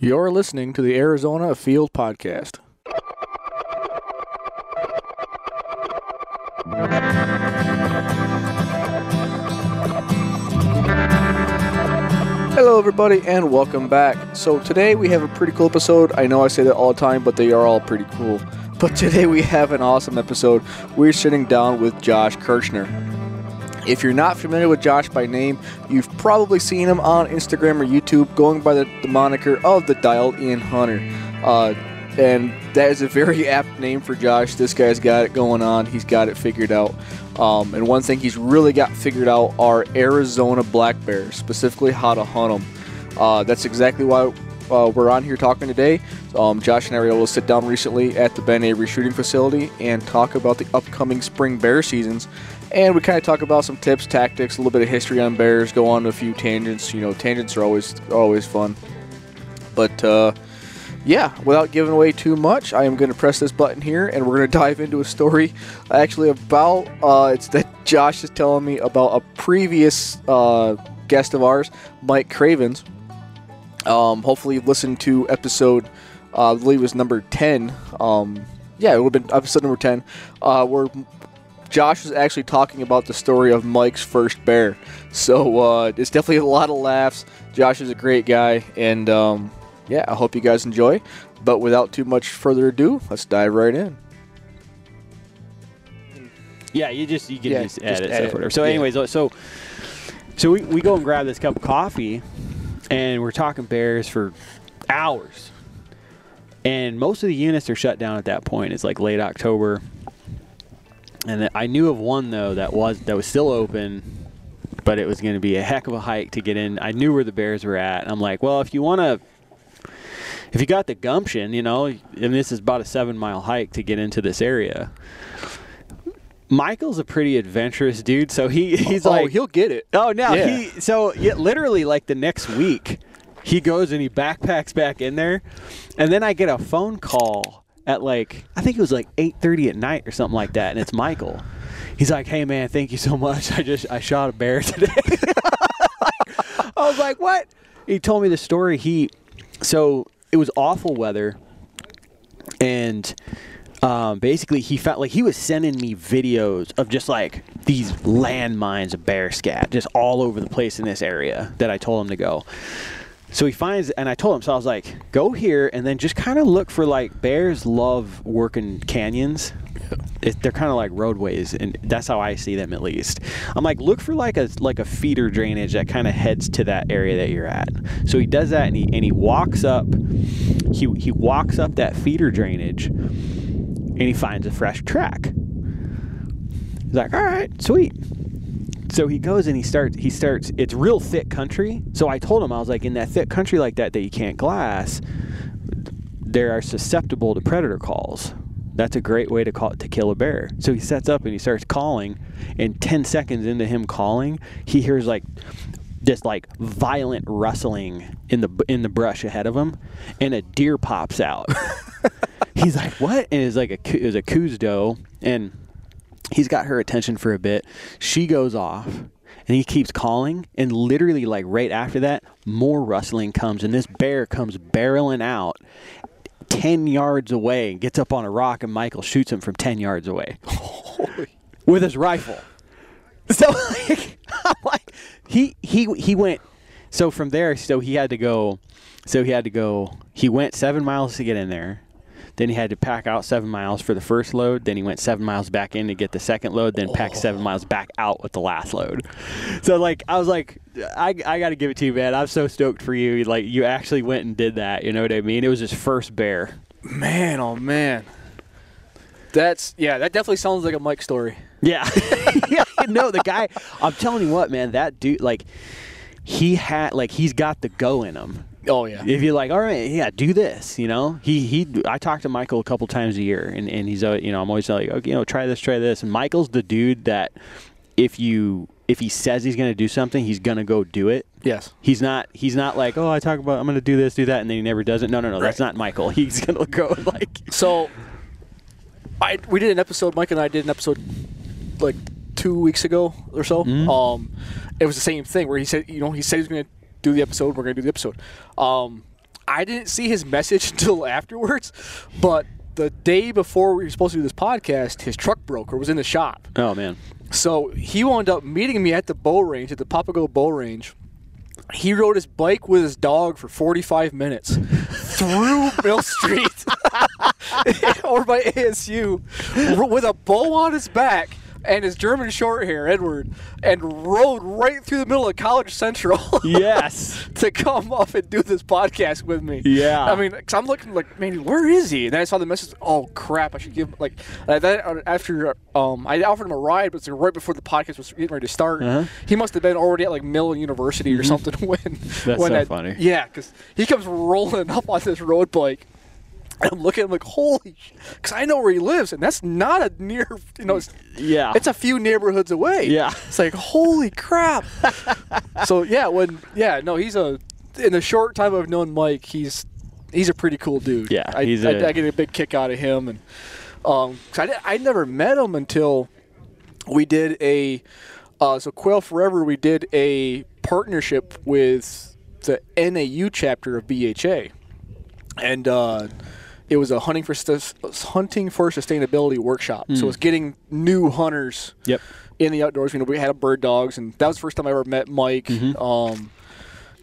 You're listening to the Arizona Field Podcast. Hello, everybody, and welcome back. So, today we have a pretty cool episode. I know I say that all the time, but they are all pretty cool. But today we have an awesome episode. We're sitting down with Josh Kirchner. If you're not familiar with Josh by name, you've probably seen him on Instagram or YouTube going by the, the moniker of the Dialed In Hunter. Uh, and that is a very apt name for Josh. This guy's got it going on, he's got it figured out. Um, and one thing he's really got figured out are Arizona black bears, specifically how to hunt them. Uh, that's exactly why uh, we're on here talking today. Um, Josh and I were able to sit down recently at the Ben Avery shooting facility and talk about the upcoming spring bear seasons. And we kind of talk about some tips, tactics, a little bit of history on bears, go on a few tangents. You know, tangents are always always fun. But uh, yeah, without giving away too much, I am going to press this button here, and we're going to dive into a story actually about uh, it's that Josh is telling me about a previous uh, guest of ours, Mike Cravens. Um, hopefully, you've listened to episode, uh, I believe it was number 10. Um, yeah, it would have been episode number 10, uh, where Josh was actually talking about the story of Mike's first bear. So uh, it's definitely a lot of laughs. Josh is a great guy, and um, yeah, I hope you guys enjoy. But without too much further ado, let's dive right in. Yeah, you just you can Yeah, just just add it, add stuff, it. whatever. So, Yeah. anyways, so so we, we go and grab this cup of coffee, and we're talking bears for hours. And most of the units are shut down at that point. It's like late October, and I knew of one though that was that was still open, but it was going to be a heck of a hike to get in. I knew where the bears were at. I'm like, well, if you want to. If you got the gumption, you know, and this is about a seven mile hike to get into this area, Michael's a pretty adventurous dude, so he he's oh, like he'll get it. Oh no, Yeah. he so yeah, literally like the next week, he goes and he backpacks back in there, and then I get a phone call at like I think it was like eight thirty at night or something like that, and it's Michael. He's like, "Hey man, thank you so much. I just I shot a bear today." I was like, "What?" He told me the story. He so it was awful weather, and um, basically he felt like he was sending me videos of just like these landmines of bear scat just all over the place in this area that I told him to go. So he finds, and I told him, so I was like, go here and then just kind of look for like bears love working canyons. It, they're kind of like roadways, and that's how I see them at least. I'm like, look for like a like a feeder drainage that kind of heads to that area that you're at. So he does that, and he and he walks up. He he walks up that feeder drainage, and he finds a fresh track. He's like, all right, sweet. So he goes and he starts. He starts. It's real thick country. So I told him I was like, in that thick country like that that you can't glass, they are susceptible to predator calls. That's a great way to call to kill a bear. So he sets up and he starts calling. And ten seconds into him calling, he hears like this like violent rustling in the in the brush ahead of him, and a deer pops out. He's like, "What?" And it's like a it was a Coues doe, and he's got her attention for a bit. She goes off, and he keeps calling, and literally like right after that, more rustling comes, and this bear comes barreling out. 10 yards away and gets up on a rock and Michael shoots him from 10 yards away with his rifle. So like, like he he he went so from there so he had to go so he had to go he went 7 miles to get in there. Then he had to pack out 7 miles for the first load, then he went 7 miles back in to get the second load, then pack 7 miles back out with the last load. So like I was like I, I got to give it to you, man. I'm so stoked for you. Like you actually went and did that. You know what I mean? It was his first bear. Man, oh man. That's yeah. That definitely sounds like a Mike story. Yeah. yeah. No, the guy. I'm telling you what, man. That dude, like, he had, like, he's got the go in him. Oh yeah. If you're like, all right, yeah, do this, you know. He he. I talk to Michael a couple times a year, and and he's uh, you know I'm always like, okay, you know, try this, try this. And Michael's the dude that if you if he says he's gonna do something, he's gonna go do it. Yes. He's not. He's not like, oh, I talk about I'm gonna do this, do that, and then he never does it. No, no, no. That's Right. not Michael. He's gonna go like. So, I we did an episode. Mike and I did an episode like two weeks ago or so. Mhm. Um, it was the same thing where he said, you know, he said he's going to do the episode. We're going to do the episode. Um, I didn't see his message until afterwards, but the day before we were supposed to do this podcast, his truck broke or was in the shop. Oh man. So he wound up meeting me at the bow range, at the Papago bow range. He rode his bike with his dog for 45 minutes through Mill Street over by ASU with a bow on his back and his German short hair, Edward, and rode right through the middle of College Central. Yes. to come up and do this podcast with me. Yeah. I mean, cause I'm looking like, man, where is he? And then I saw the message. Oh crap! I should give like uh, that uh, after um I offered him a ride, but it's was right before the podcast was getting ready to start. Uh-huh. He must have been already at like Mill University or something when That's when so I- funny. Yeah, because he comes rolling up on this road bike. And I'm looking at him like, holy, shit, because I know where he lives, and that's not a near, you know, it's, Yeah. it's a few neighborhoods away. Yeah. It's like, holy crap. so yeah, when yeah, no, he's a in the short time I've known Mike, he's he's a pretty cool dude. Yeah, I, he's I- a- I get a big kick out of him, and um, 'cause I I never met him until we did a uh, so Quail Forever. We did a partnership with the NAU chapter of BHA, and. Uh, it was a hunting for hunting for sustainability workshop. So it's getting new hunters Yep. in the outdoors. You know, we had bird dogs, and that was the first time I ever met Mike. Mm-hmm. Um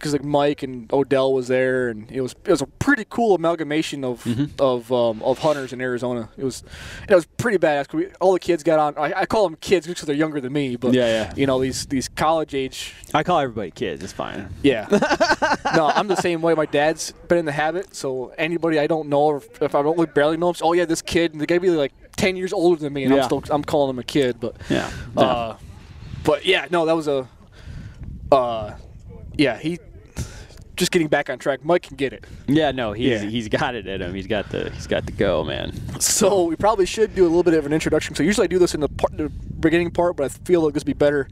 because like Mike and Odell was there, and it was it was a pretty cool amalgamation of Mm-hmm. of um, of hunters in Arizona. It was it was pretty badass. we, all the kids got on. I, I call them kids because they're younger than me, but Yeah, yeah. you know these these college age. I call everybody kids. It's fine. Yeah, no, I'm the same way. My dad's been in the habit, so anybody I don't know, or if, I don't barely know him, so, oh yeah, this kid, and they gotta be like ten years older than me, and I'm still I'm calling him a kid, but Yeah. uh, but yeah, no, that was a. Uh, yeah, he. Just getting back on track. Mike can get it. yeah. No, he's Yeah. he's got it in him. He's got the he's got the go, man. So we probably should do a little bit of an introduction. So usually I do this in the, part, the beginning part, but I feel like this would be better.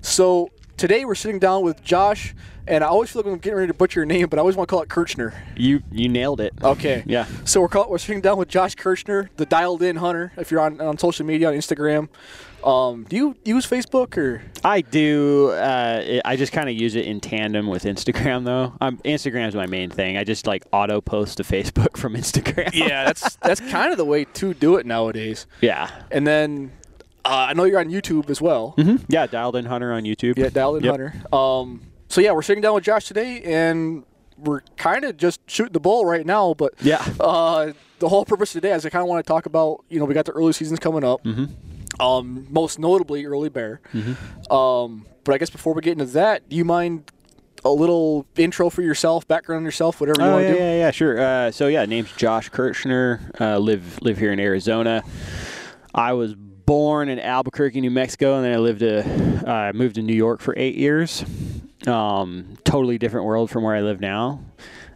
So today we're sitting down with Josh, and I always feel like I'm getting ready to butcher your name, but I always want to call it Kirchner. You you nailed it. Okay. Yeah. So we're call, we're sitting down with Josh Kirchner, the dialed in hunter. If you're on on social media on Instagram, um, do you use Facebook or? I do. Uh, I just kind of use it in tandem with Instagram, though. Um, Instagram's my main thing. I just like auto post to Facebook from Instagram. Yeah, that's that's kind of the way to do it nowadays. yeah. And then uh, I know you're on YouTube as well. Mhm. Yeah. Dialed in Hunter on YouTube. Yeah, dialed in Yep. hunter. Um, so yeah, we're sitting down with Josh today, and we're kind of just shooting the bull right now. But Yeah. uh, the whole purpose today is I kind of want to talk about you know we got the early seasons coming up. Mm-hmm. Um, most notably early bear. Um, but I guess before we get into that, do you mind a little intro for yourself, background on yourself, whatever you Oh want yeah, to do? yeah, yeah, sure. Uh, so yeah, name's Josh Kirchner. Uh, live live here in Arizona. I was born in Albuquerque, New Mexico, and then I lived to uh, moved to New York for eight years. Um, totally different world from where I live now.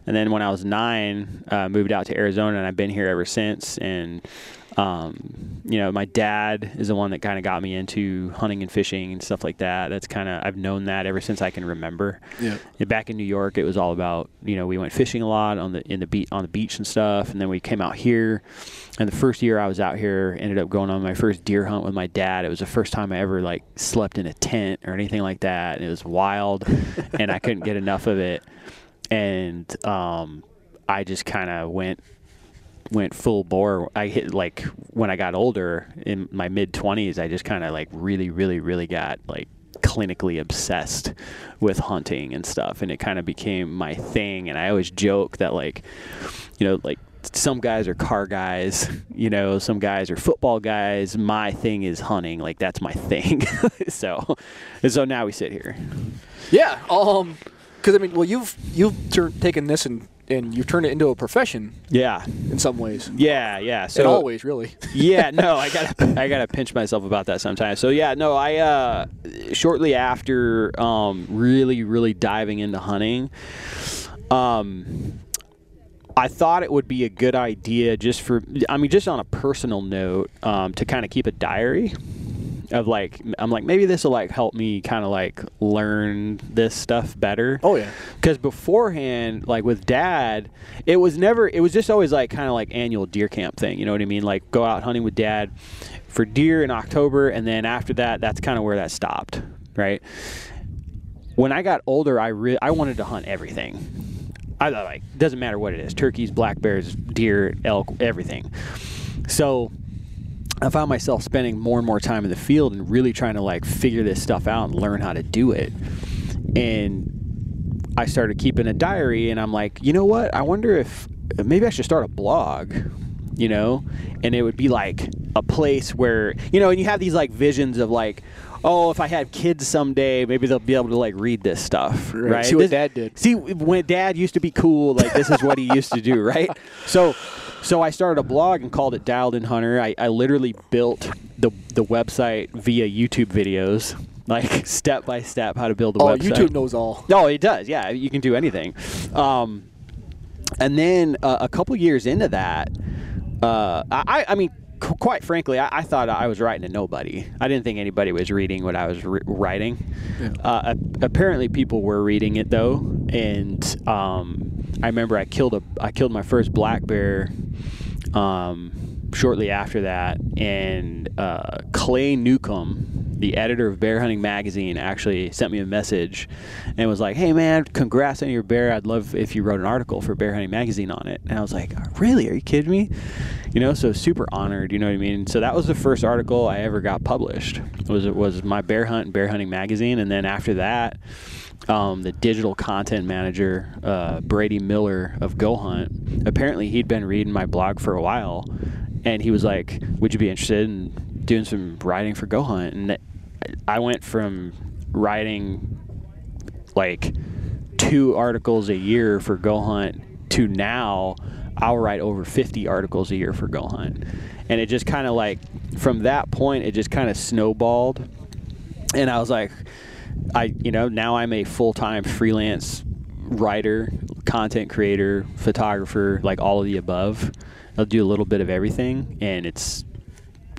And then when I was nine, uh, moved out to Arizona, and I've been here ever since. And um, you know, my dad is the one that kind of got me into hunting and fishing and stuff like that. That's kind of I've known that ever since I can remember. Yeah. Back in New York, it was all about you know we went fishing a lot on the in the beach on the beach and stuff, and then we came out here. And the first year I was out here, ended up going on my first deer hunt with my dad. It was the first time I ever like slept in a tent or anything like that. And it was wild, and I couldn't get enough of it. And um, I just kind of went went full bore. I hit like when I got older in my mid 20s, I just kind of like really, really, really got like clinically obsessed with hunting and stuff. And it kind of became my thing. And I always joke that, like, you know, like some guys are car guys, you know, some guys are football guys. My thing is hunting. Like, that's my thing. so, so now we sit here. Yeah. Um, because I mean, well, you've you've tur- taken this and and you've turned it into a profession Yeah. in some ways. Yeah. Yeah. So, all ways, really. yeah, no, I gotta I gotta pinch myself about that sometimes. So yeah, no, I uh, shortly after um, really really diving into hunting, um, I thought it would be a good idea just for I mean just on a personal note um, to kind of keep a diary of like I'm like maybe this will like help me kind of like learn this stuff better Oh yeah. because beforehand like with dad it was never it was just always like kind of like annual deer camp thing you know what i mean like go out hunting with dad for deer in october and then after that that's kind of where that stopped right when i got older i re- i wanted to hunt everything I like doesn't matter what it is: turkeys, black bears, deer, elk, everything. So I found myself spending more and more time in the field and really trying to like figure this stuff out and learn how to do it. And I started keeping a diary, and I'm like, you know what? I wonder if maybe I should start a blog. You know, and it would be like a place where you know, and you have these like visions of like, oh, if I had kids someday, maybe they'll be able to like read this stuff, Right. right? See what This- Dad did. See when Dad used to be cool, like this is what he used to do, right? So, so I started a blog and called it Dialed In Hunter. I, I literally built the the website via YouTube videos, like step by step how to build a website. Oh, website. YouTube knows all. No, it does. Yeah, you can do anything. Um, and then uh, a couple years into that, uh, I, I mean, quite frankly, I, I thought I was writing to nobody. I didn't think anybody was reading what I was re- writing. Uh, a- apparently, people were reading it though, and um, I remember I killed a I killed my first black bear. Um, shortly after that, and uh, Clay Newcomb, the editor of Bear Hunting Magazine, actually sent me a message and was like, "Hey man, congrats on your bear! I'd love if you wrote an article for Bear Hunting Magazine on it." And I was like, "Really? Are you kidding me?" You know, so super honored. You know what I mean? So that was the first article I ever got published. Was it was my bear hunt Bear Hunting Magazine, and then after that. Um, the digital content manager, uh, Brady Miller of Go Hunt, apparently he'd been reading my blog for a while, and he was like, "Would you be interested in doing some writing for Go Hunt?" And I went from writing like two articles a year for Go Hunt to now I'll write over 50 articles a year for Go Hunt. And it just kind of like from that point it just kind of snowballed and I was like I you know now I'm a full-time freelance writer, content creator, photographer, like all of the above. I'll do a little bit of everything and it's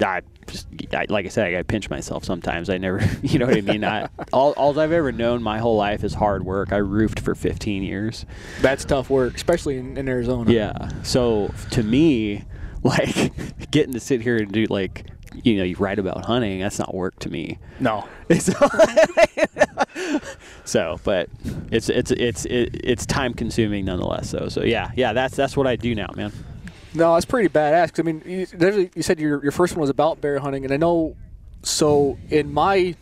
I just I, like I said, I gotta pinch myself sometimes. I never, you know what I mean. I, all, all I've ever known my whole life is hard work. I roofed for 15 years. That's tough work, especially in, in Arizona. Yeah. So to me, like getting to sit here and do like, you know, you write about hunting. That's not work to me. No. So, but it's it's it's it, it's time consuming nonetheless. So so yeah yeah that's that's what I do now, man. No, it's pretty badass. 'cause, I mean, you, you said your your first one was about bear hunting, and I know. So in my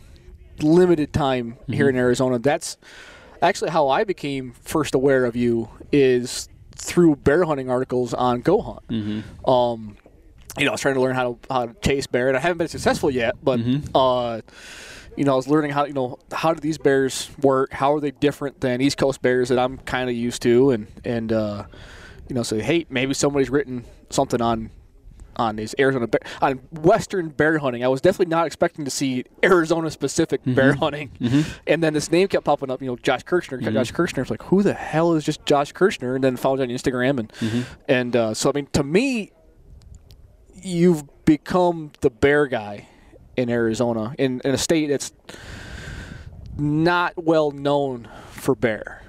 limited time here in Arizona, that's actually how I became first aware of you is through bear hunting articles on Go Hunt. Mm-hmm. Um, you know, I was trying to learn how to how to chase bear, and I haven't been successful yet. But uh, you know, I was learning how you know how do these bears work? How are they different than East Coast bears that I'm kind of used to? And and uh, you know, say, hey, maybe somebody's written something on on these Arizona bear, on Western bear hunting. I was definitely not expecting to see Arizona specific mm-hmm. bear hunting. Mm-hmm. And then this name kept popping up. You know, Josh Kirchner. Mm-hmm. Josh Kirchner. I was like, who the hell is just Josh Kirchner? And then followed on Instagram and and uh, so I mean, to me, you've become the bear guy in Arizona in, in a state that's not well known for bear.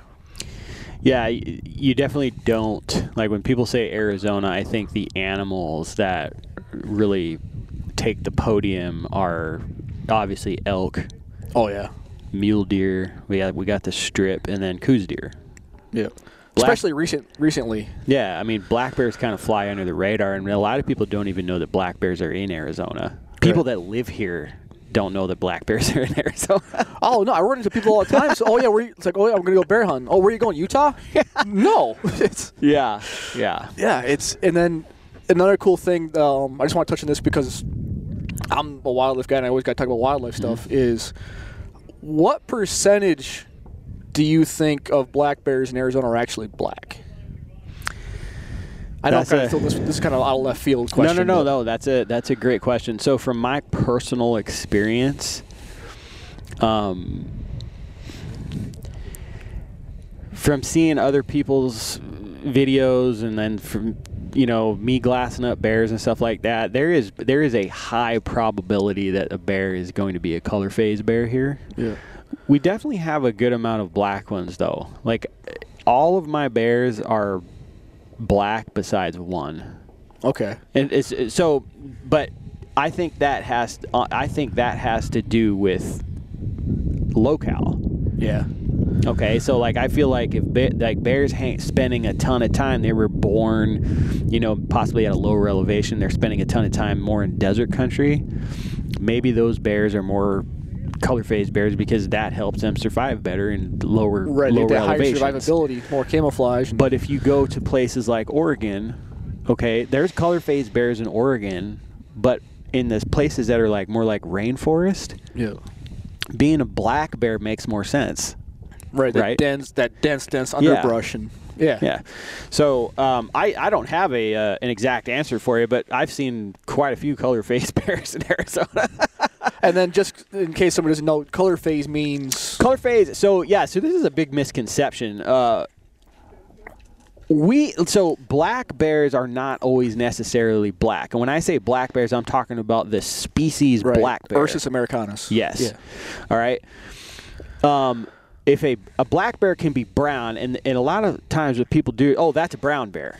Yeah, you definitely don't. Like when people say Arizona, I think the animals that really take the podium are obviously elk, Oh yeah, mule deer. We got we got the strip, and then Coues deer. yeah. Black- Especially recent recently. Yeah, I mean black bears kind of fly under the radar, and a lot of people don't even know that black bears are in Arizona. People that live here don't know that black bears are in Arizona. Oh no, I run into people all the time. So, oh yeah, where you, it's like, oh yeah, I'm gonna go bear hunting. Oh, where are you going? Utah? no, it's yeah, yeah. yeah, it's and then another cool thing. Um, I just want to touch on this because I'm a wildlife guy and I always got to talk about wildlife stuff. Is what percentage do you think of black bears in Arizona are actually black? I don't That's kind of feel this. This is kind of out of left field question. no, no, but- no. That's a that's a great question. So, from my personal experience, um, from seeing other people's videos and then from you know me glassing up bears and stuff like that, there is there is a high probability that a bear is going to be a color phase bear here. Yeah. We definitely have a good amount of black ones though. Like all of my bears are black besides one. Okay. And it's it's- so, but I think that has uh, I think that has to do with locale. Yeah. Okay, so like I feel like if ba- like bears spending a ton of time, they were born, you know, possibly at a lower elevation. They're spending a ton of time more in desert country. Maybe those bears are more color phase bears because that helps them survive better in lower Right, lower they higher elevations. survivability, more camouflage. But if you go to places like Oregon, okay, there's color phase bears in Oregon, but in the places that are like more like rainforest, yeah, being a black bear makes more sense. right, that Right. dense, that dense, dense underbrush, and yeah, Yeah. So um, I, I don't have a uh, an exact answer for you, but I've seen quite a few color phase bears in Arizona. And then just in case someone doesn't know, color phase means color phase. So yeah. So this is a big misconception. Uh, we so black bears are not always necessarily black, and when I say black bears, I'm talking about the species right, black bear. Ursus americanus. Yes. Yeah. All right. Um, if a, a black bear can be brown, and, and a lot of times what people do, oh, that's a brown bear.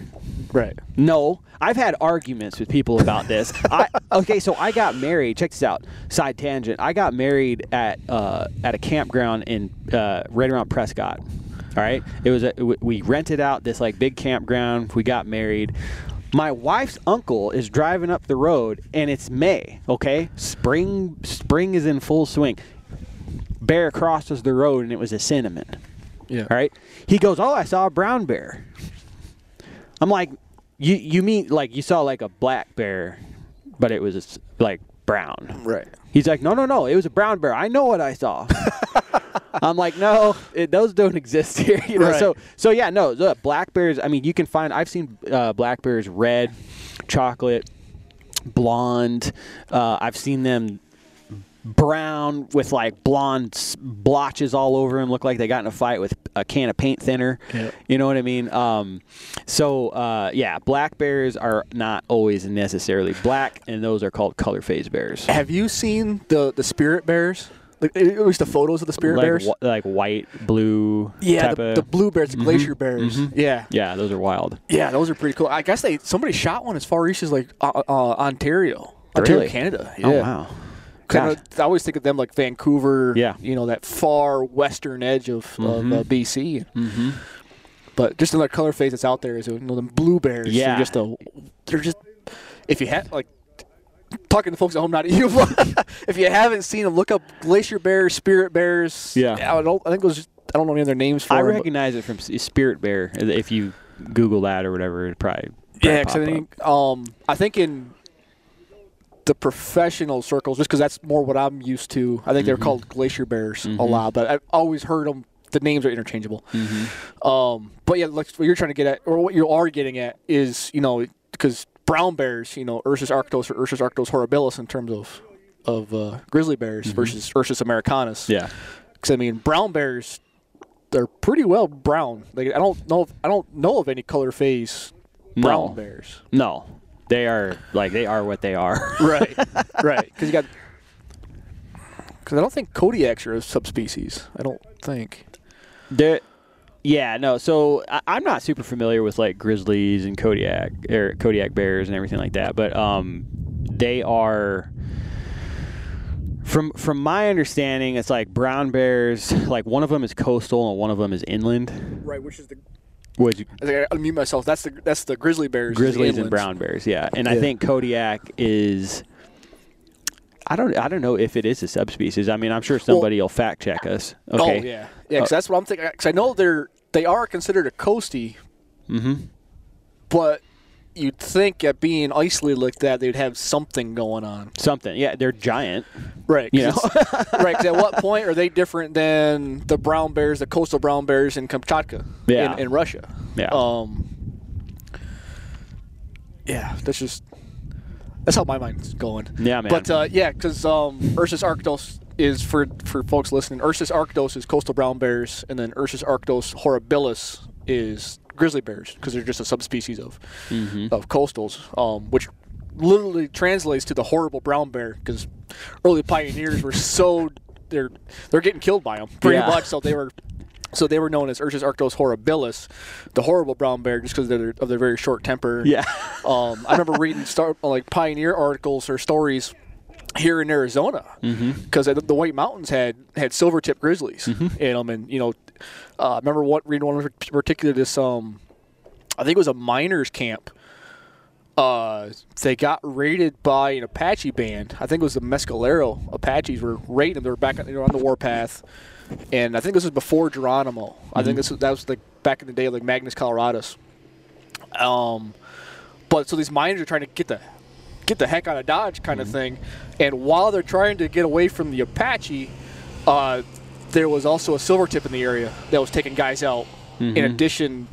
Right. No, I've had arguments with people about this. I, okay, so I got married. Check this out. Side tangent. I got married at uh, at a campground in uh, right around Prescott. All right, it was a, we- we rented out this like big campground. We got married. My wife's uncle is driving up the road, and it's May. Okay, spring spring is in full swing. Bear crosses the road, and it was a cinnamon. Yeah. All right. He goes, "Oh, I saw a brown bear." I'm like, "You you mean like you saw like a black bear, but it was like brown?" Right. He's like, "No, no, no. It was a brown bear. I know what I saw." I'm like, "No, it, those don't exist here." You know. Right. So so yeah, no. The black bears. I mean, you can find. I've seen uh, black bears red, chocolate, blonde. Uh, I've seen them brown with like blonde blotches all over them. Look like they got in a fight with a can of paint thinner. Yeah. You know what I mean? Um, so uh, yeah, black bears are not always necessarily black, and those are called color phase bears. Have you seen the the spirit bears? Like at least the photos of the spirit like, bears. wh- like white, blue. yeah, type the, of, the blue bears, the glacier bears. Yeah, yeah, those are wild. yeah, those are pretty cool. I guess they somebody shot one as far east as like uh, uh, Ontario, Ontario, Really? Canada. Yeah. Oh wow. 'Cause I, I always think of them like Vancouver. Yeah. you know that far western edge of, of uh, BC. Mm-hmm. But just another color phase that's out there is you know them blue bears. Yeah. they're just a they're just if you had like talking to folks at home, not you. if you haven't seen them, look up glacier bears, spirit bears. Yeah. I don't. I think it was. Just, I don't know any other names for I 'em, but- recognize it from Spirit Bear. If you Google that or whatever, it probably. Yeah, probably because I think um I think in the professional circles, just because that's more what I'm used to. I think they're Mm-hmm. called glacier bears a lot, but I've always heard them. The names are interchangeable. Mm-hmm. Um, but yeah, like what you're trying to get at, or what you are getting at, is you know because brown bears, you know, Ursus arctos or Ursus arctos horribilis in terms of of uh, grizzly bears versus Ursus americanus. Mm-hmm. Yeah. Because I mean, brown bears, they're pretty well brown. Like I don't know, if, I don't know of any color phase brown No. bears. No, they are like they are what they are. Right, right. Because you got. Because I don't think Kodiaks are a subspecies. I don't think. They're, yeah, no. So I, I'm not super familiar with like grizzlies and Kodiak or Kodiak bears and everything like that, but um, they are. From from my understanding, it's like brown bears. Like one of them is coastal and one of them is inland. Right, which is the. Which I think I unmute myself. That's the that's the grizzly bears. grizzlies and brown bears, yeah. And I think Kodiak is. I don't. I don't know if it is a subspecies. I mean, I'm sure somebody will fact check us. Okay. Oh yeah, yeah. Because that's what I'm thinking. Because I know they're they are considered a coastie, Mm-hmm. but you'd think at being isolated like that, they'd have something going on. Something. Yeah, they're giant. Right. You know? right. 'cause at what point are they different than the brown bears, the coastal brown bears in Kamchatka, Yeah. in, in Russia? Yeah. Um. Yeah, that's just that's how my mind's going. Yeah, man. But uh, yeah, because um, Ursus arctos is for for folks listening. Ursus arctos is coastal brown bears, and then Ursus arctos horribilis is grizzly bears because they're just a subspecies of Mm-hmm. of coastals, um, which literally translates to the horrible brown bear because early pioneers were so they're they're getting killed by them pretty Yeah. much. So they were. So they were known as Ursus arctos horribilis, the horrible brown bear, just because of their, of their very short temper. Yeah. Um, I remember reading star, like pioneer articles or stories here in Arizona Mm-hmm. because the White Mountains had had silver tip grizzlies in them, and you know uh, I remember what reading one in particular. This um, I think it was a miners camp. Uh, they got raided by an Apache band. I think it was the Mescalero Apaches were raiding them. They were back on, they were on the warpath, and I think this was before Geronimo. I think this was, that was like back in the day, like Mangas Coloradas. Um, but so these miners are trying to get the get the heck out of Dodge kind of thing, and while they're trying to get away from the Apache, uh, there was also a silver tip in the area that was taking guys out. In addition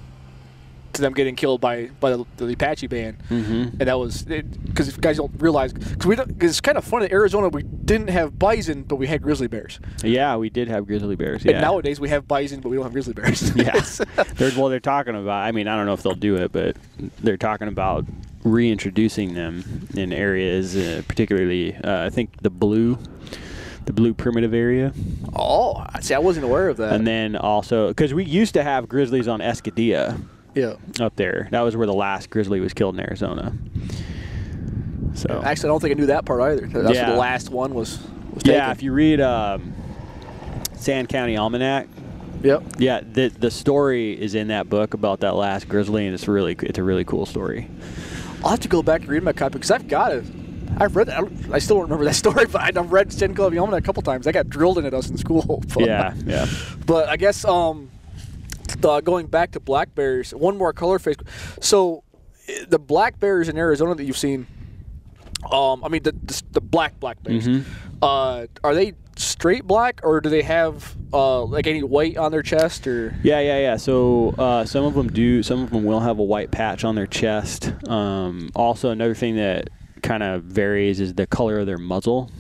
to them getting killed by by the, the Apache band, mm-hmm. and that was because if guys don't realize because we don't, cause it's kind of funny in Arizona we didn't have bison but we had grizzly bears, Yeah, we did have grizzly bears. Yeah. and nowadays we have bison but we don't have grizzly bears. yeah. they're, well, they're talking about. I mean, I don't know if they'll do it, but they're talking about reintroducing them in areas, uh, particularly uh, I think the blue, the blue primitive area, oh, see, I wasn't aware of that. and then also because we used to have grizzlies on Escudilla yeah, up there. That was where the last grizzly was killed in Arizona. So actually, I don't think I knew that part either. That's where Yeah. the last one was. was taken. yeah, if you read um, Sand County Almanac, yep. yeah, the the story is in that book about that last grizzly, and it's really it's a really cool story. I'll have to go back and read my copy because I've got it. I've read. I I still don't remember that story, but I've read Sand County Almanac a couple times. I got drilled in it us in school. But, Yeah, yeah. But I guess um, uh, going back to black bears, one more color phase. So the black bears in Arizona that you've seen, um, I mean the the, the black black bears, uh, are they straight black or do they have uh, like any white on their chest or? Yeah, yeah, yeah. So uh, some of them do. Some of them will have a white patch on their chest. Um, also, another thing that kind of varies is the color of their muzzle.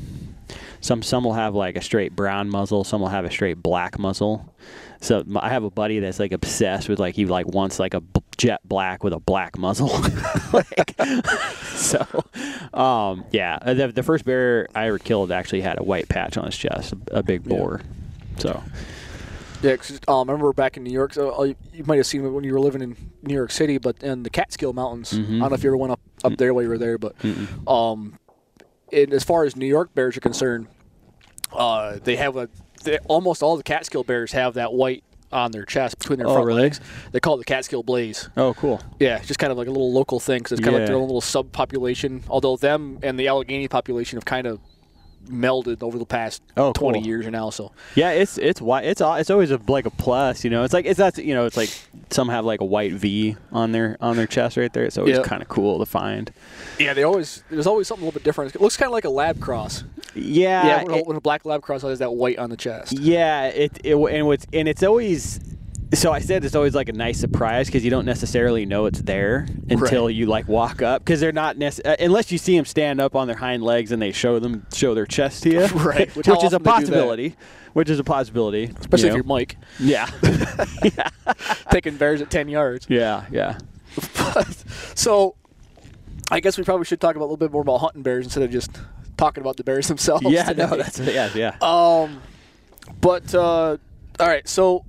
Some some will have like a straight brown muzzle. Some will have a straight black muzzle. So I have a buddy that's like obsessed with like he like wants like a jet black with a black muzzle. like, so, um, yeah, uh, the, the first bear I ever killed actually had a white patch on his chest, a, a big boar. So Yeah, 'cause, um, I remember back in New York. So uh, you, might have seen it when you were living in New York City, but in the Catskill Mountains. I don't know if you ever went up up there while you were there, but um, and as far as New York bears are concerned, uh, they have a they, almost all the Catskill bears have that white on their chest between their Oh, front really? legs. They call it the Catskill Blaze. oh, cool. Yeah, it's just kind of like a little local thing because it's kind of like their own little subpopulation. Although them and the Allegheny population have kind of melded over the past Oh, 20 cool. years now. So Yeah, it's it's white. It's it's always a, like a plus, you know. It's like it's not you know. It's like some have like a white V on their on their chest right there. It's always Yep. kind of cool to find. yeah, they always there's always something a little bit different. It looks kind of like a lab cross. Yeah, Yeah, when, a, it- when a black lab cross has that white on the chest. yeah. It, it and what's and it's always. So I said it's always like a nice surprise because you don't necessarily know it's there until Right. you like walk up because they're not nec- uh, unless you see them stand up on their hind legs and they show them show their chest to you, Right, which Which, is a often they do that. possibility. Which is a possibility, Especially you if you're Mike yeah, taking bears at 10 yards. yeah, yeah. so I guess we probably should talk about a little bit more about hunting bears instead of just talking about the bears themselves. Yeah, today. no, that's yeah, yeah. Um, but uh, all right, so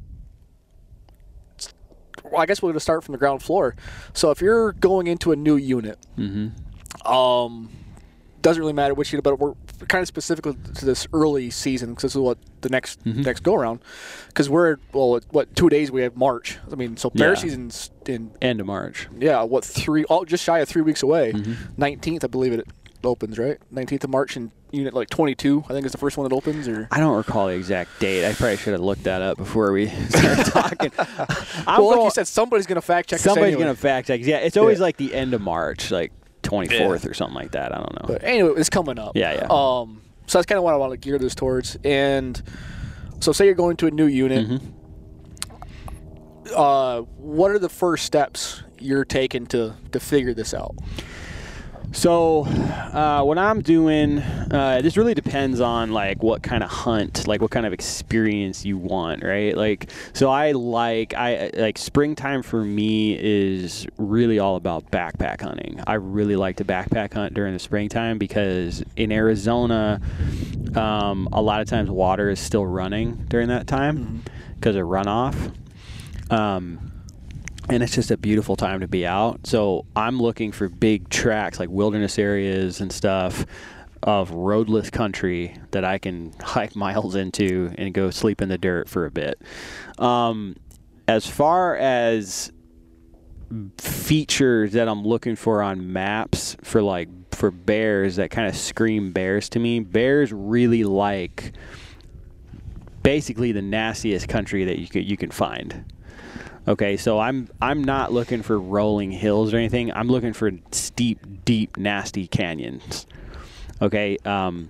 well, I guess we're going to start from the ground floor. So if you're going into a new unit, um, doesn't really matter which unit, but we're kind of specifically to this early season because this is what the next next go around. Because we're well, what, two days we have March. I mean, so bear Yeah. season's in End of March. yeah, what three? Oh, just shy of three weeks away. Mm-hmm. 19th, I believe it opens, right? 19th of March and unit like 22, I think is the first one that opens. Or I don't recall the exact date. I probably should have looked that up before we started talking. I'm well, like going- you said, somebody's going to fact check. somebody's anyway. gonna fact check. Yeah, it's always Yeah. like the end of March, like 24th or something like that. I don't know. But anyway, it's coming up. Yeah, yeah. Um, so that's kind of what I want to gear this towards. And so, say you're going to a new unit. Mm-hmm. Uh, what are the first steps you're taking to to figure this out? So, uh, what I'm doing, uh, this really depends on like what kind of hunt, like what kind of experience you want, right? Like, so I like I like springtime for me is really all about backpack hunting. I really like to backpack hunt during the springtime because in Arizona, um, a lot of times water is still running during that time because of runoff. Um, and it's just a beautiful time to be out. So I'm looking for big tracks like wilderness areas and stuff. of roadless country that I can hike miles into and go sleep in the dirt for a bit. Um, as far as features that I'm looking for on maps for like for bears that kind of scream bears to me, bears really like basically the nastiest country that you you can find. Okay, so I'm I'm not looking for rolling hills or anything. I'm looking for steep, deep, nasty canyons. Okay, um,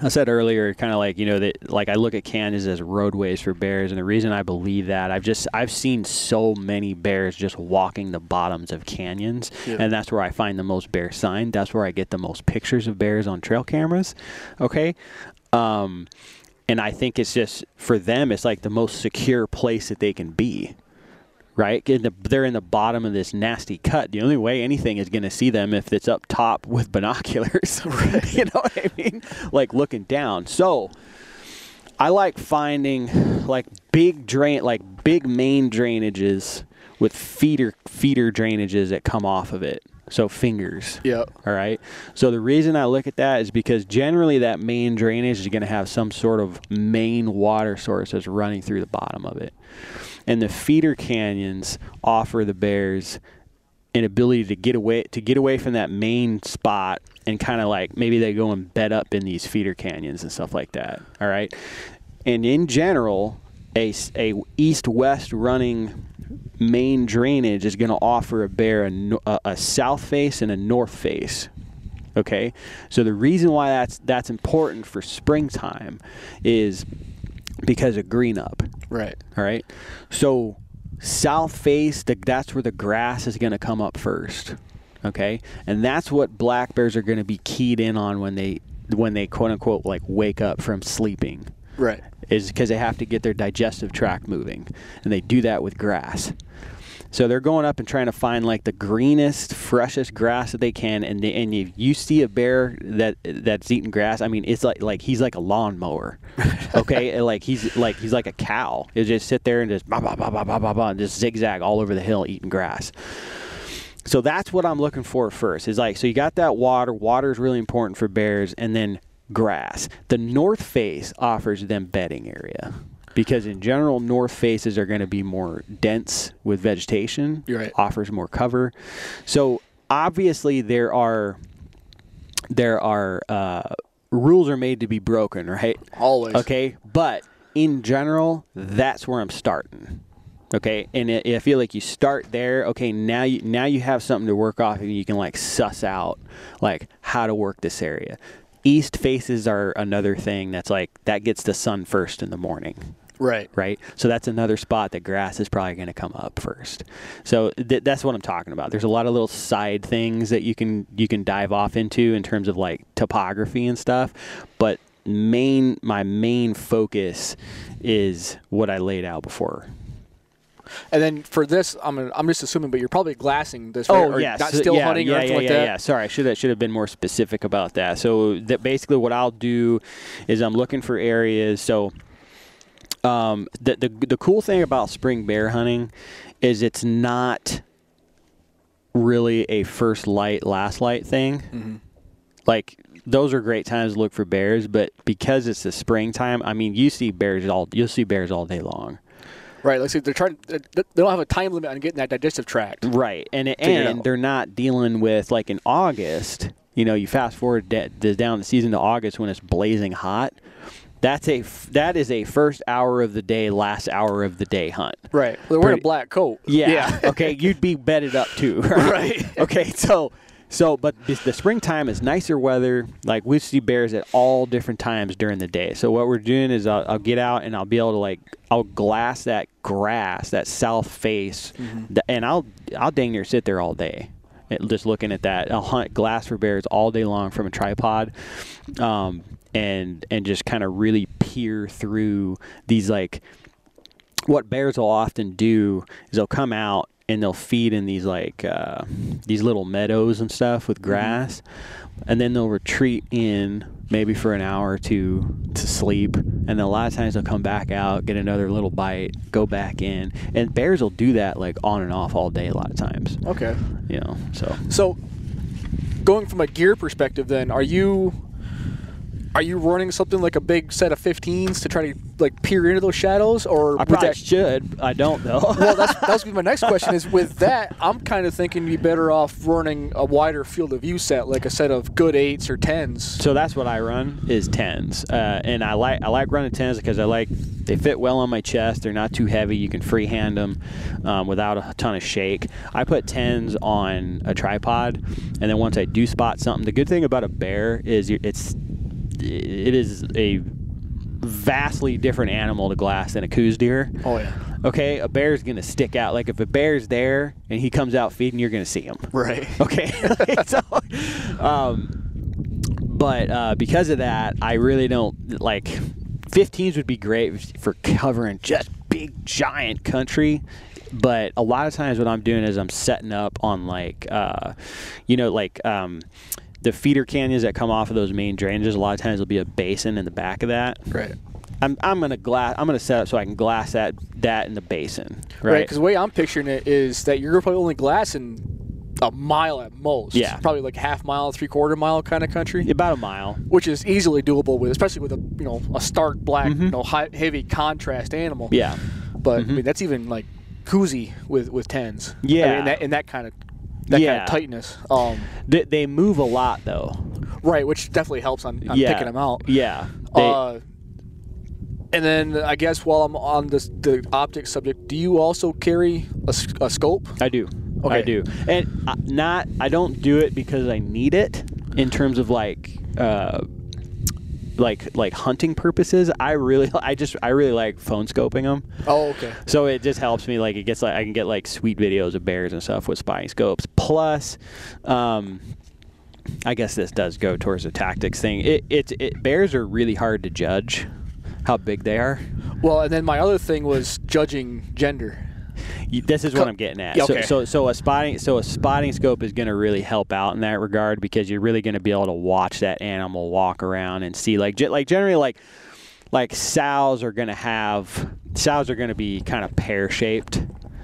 I said earlier, kind of like you know that like I look at canyons as roadways for bears, and the reason I believe that I've just I've seen so many bears just walking the bottoms of canyons, Yeah. and that's where I find the most bear sign. That's where I get the most pictures of bears on trail cameras. Okay, um, and I think it's just for them, it's like the most secure place that they can be right? They're in the bottom of this nasty cut. The only way anything is going to see them if it's up top with binoculars. you know what I mean? Like looking down. So I like finding like big drain, like big main drainages with feeder feeder drainages that come off of it. So fingers. Yeah. All right. So the reason I look at that is because generally that main drainage is going to have some sort of main water source that's running through the bottom of it. And the feeder canyons offer the bears an ability to get away to get away from that main spot and kind of like maybe they go and bed up in these feeder canyons and stuff like that. All right. And in general, a, a east-west running main drainage is going to offer a bear a, a, a south face and a north face. Okay, so the reason why that's that's important for springtime is because of green up. Right. All right, so south face, the, that's where the grass is going to come up first. Okay, and that's what black bears are going to be keyed in on when they when they quote unquote like wake up from sleeping Right. is because they have to get their digestive tract moving, and they do that with grass. So they're going up and trying to find like the greenest, freshest grass that they can, and they, and if you see a bear that that's eating grass, I mean, it's like like he's like a lawnmower, okay? Like he's like he's like a cow. He'll just sit there and just bah, bah, bah, bah, bah, bah, bah, and just zigzag all over the hill eating grass. So that's what I'm looking for first. Is like so you got that water. Water is really important for bears, and then grass. The north face offers them bedding area because in general north faces are going to be more dense with vegetation. Right. Offers more cover. So obviously there are there are uh, rules are made to be broken, right? Always. Okay, but in general, that's where I'm starting. Okay, and I I feel like you start there. Okay, now you now you have something to work off, and you can like suss out like how to work this area. East faces are another thing that's like that gets the sun first in the morning Right. right? So that's another spot that grass is probably going to come up first. So th- that's what I'm talking about. There's a lot of little side things that you can you can dive off into in terms of like topography and stuff, but main my main focus is what I laid out before. And then for this, I'm gonna, I'm just assuming, but you're probably glassing this. Oh? Or yes, Not still yeah, hunting yeah, or anything yeah, like yeah, that. Yeah, sorry, I should have should have been more specific about that. So that basically what I'll do is I'm looking for areas. So um, the, the the cool thing about spring bear hunting is it's not really a first light last light thing. Mm-hmm. Like those are great times to look for bears, but because it's the springtime, I mean, you see bears all you'll see bears all day long. Right. Like, so they're trying. They don't have a time limit on getting that digestive tract. Right, and it, and out. they're not dealing with like in August. You know, you fast forward da- down the season to August when it's blazing hot. That's a that is a first hour of the day, last hour of the day hunt. Right. They're wearing a black coat. Yeah. okay, you'd be bedded up too. Right. okay, so so but the, the springtime is nicer weather. Like we see bears at all different times during the day. So what we're doing is I'll, I'll get out and I'll be able to like I'll glass that grass, that south face, th- and I'll I'll dang near sit there all day. Just looking at that, I'll hunt glass for bears all day long from a tripod, um, and and just kind of really peer through these like what bears will often do is they'll come out and they'll feed in these like uh, these little meadows and stuff with grass, and then they'll retreat in maybe for an hour or two to sleep, and then a lot of times they'll come back out, get another little bite, go back in, and bears will do that like on and off all day a lot of times, Okay. you know. So So, going from a gear perspective, then, are you are you running something like a big set of 15s to try to like peer into those shadows, or I probably that- should. I don't though. well, that's that was gonna be my next question. Is with that, I'm kind of thinking you'd be better off running a wider field of view set, like a set of good eights or tens. So that's what I run is tens, uh, and I like I like running tens because I like they fit well on my chest. They're not too heavy. You can freehand them um, without a ton of shake. I put tens on a tripod, and then once I do spot something, the good thing about a bear is it's it is a vastly different animal to glass than a Coues deer. Oh yeah, Okay, a bear's gonna stick out. Like if a bear's there and he comes out feeding, you're gonna see him. right. Okay. so, um, but uh, because of that, I really don't like 15s would be great for covering just big giant country. But a lot of times, what I'm doing is I'm setting up on like, uh, you know, like um, the feeder canyons that come off of those main drainages. A lot of times there'll be a basin in the back of that. Right. I'm, I'm gonna glass. I'm gonna set up so I can glass that that in the basin. Right. Right. Because the way I'm picturing it is that you're probably only glassing a mile at most. Yeah. Probably like half mile, three quarter mile kind of country. About a mile. Which is easily doable with, especially with a you know a stark black, you know, high, heavy contrast animal. Mm-hmm. Yeah. But I mean that's even like koozie with with tens. I mean, Yeah. in that in that kind of that kind Yeah. of tightness. Um, They, they move a lot though. right, which definitely helps on, on yeah. picking them out. Yeah. They, uh, and then I guess while I'm on this the optics subject, do you also carry a, a scope? I do. Okay. I do. And uh, not I don't do it because I need it in terms of like uh like like hunting purposes. I really I just I really like phone scoping them. Oh, okay. So it just helps me like it gets like I can get like sweet videos of bears and stuff with spying scopes. Plus um I guess this does go towards the tactics thing. It, it, it bears are really hard to judge how big they are. Well, and then my other thing was judging gender. This is what I'm getting at. Yeah, So, so, so a spotting, so a spotting scope is going to really help out in that regard because you're really going to be able to watch that animal walk around and see, like, like generally, like, like sows are going to have sows are going to be kind of pear shaped,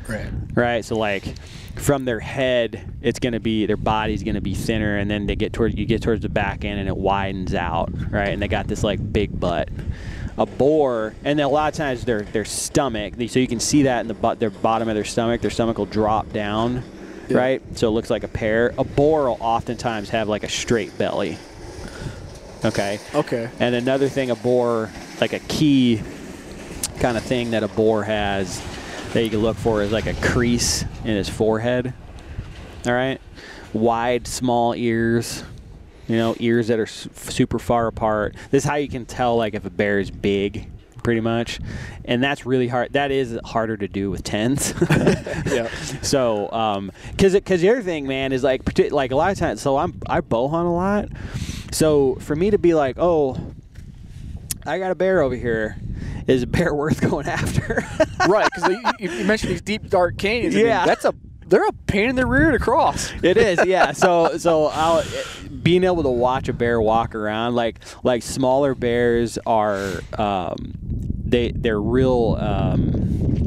Right. right? So like from their head, it's going to be their body's going to be thinner, and then they get towards you get towards the back end, and it widens out, right? And they got this like big butt. A boar, and a lot of times their their stomach, so you can see that in the butt, their bottom of their stomach, their stomach will drop down, Yeah. right? So it looks like a pear. A boar will oftentimes have like a straight belly. Okay. Okay. And another thing, a boar, like a key kind of thing that a boar has that you can look for is like a crease in his forehead. All right. Wide, small ears. You know, ears that are super far apart. This is how you can tell, like, if a bear is big, pretty much. And that's really hard. That is harder to do with tens. Yeah. So, um, cause, it- cause the other thing, man, is like, like a lot of times. So I'm I bow hunt a lot. So for me to be like, oh, I got a bear over here, is a bear worth going after? right. Because you, you mentioned these deep, dark canyons. I mean, Yeah. that's a they're a pain in the rear to cross. It is, yeah. So, so I'll, being able to watch a bear walk around, like like smaller bears are, um, they they're real. Um,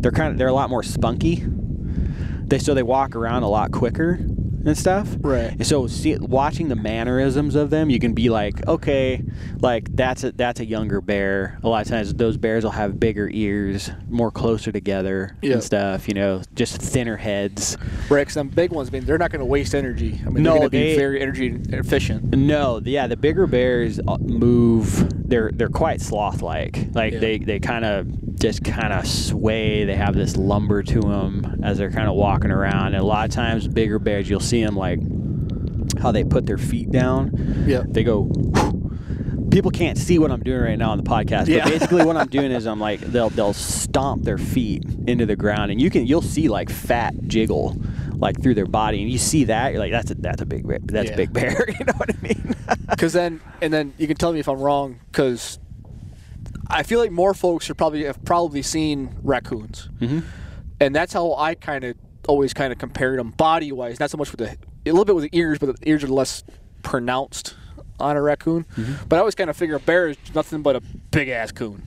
they're kind of they're a lot more spunky. They so they walk around a lot quicker and stuff. Right. And so see, watching the mannerisms of them, you can be like, okay, like that's a that's a younger bear. A lot of times those bears will have bigger ears, more closer together Yeah. and stuff. You know, just thinner heads. Right. Because them big ones, I mean, they're not going to waste energy. I mean, No, they're going to be very energy efficient. No, yeah, the bigger bears uh, move. They're they're quite sloth-like. Like Yeah. they they kind of just kind of sway. They have this lumber to them as they're kind of walking around. And a lot of times, bigger bears, you'll see them like how they put their feet down. Yeah. They go. People can't see what I'm doing right now on the podcast, Yeah. but basically what I'm doing is I'm like they'll they'll stomp their feet into the ground, and you can you'll see like fat jiggle like through their body, and you see that you're like that's a that's a big bear, that's Yeah. a big bear, you know what I mean? Because then, and then you can tell me if I'm wrong. Because I feel like more folks are probably have probably seen raccoons, Mm-hmm. and that's how I kind of always kind of compared them body wise. Not so much with the a little bit with the ears, but the ears are less pronounced on a raccoon. Mm-hmm. But I always kind of figure a bear is nothing but a big ass coon.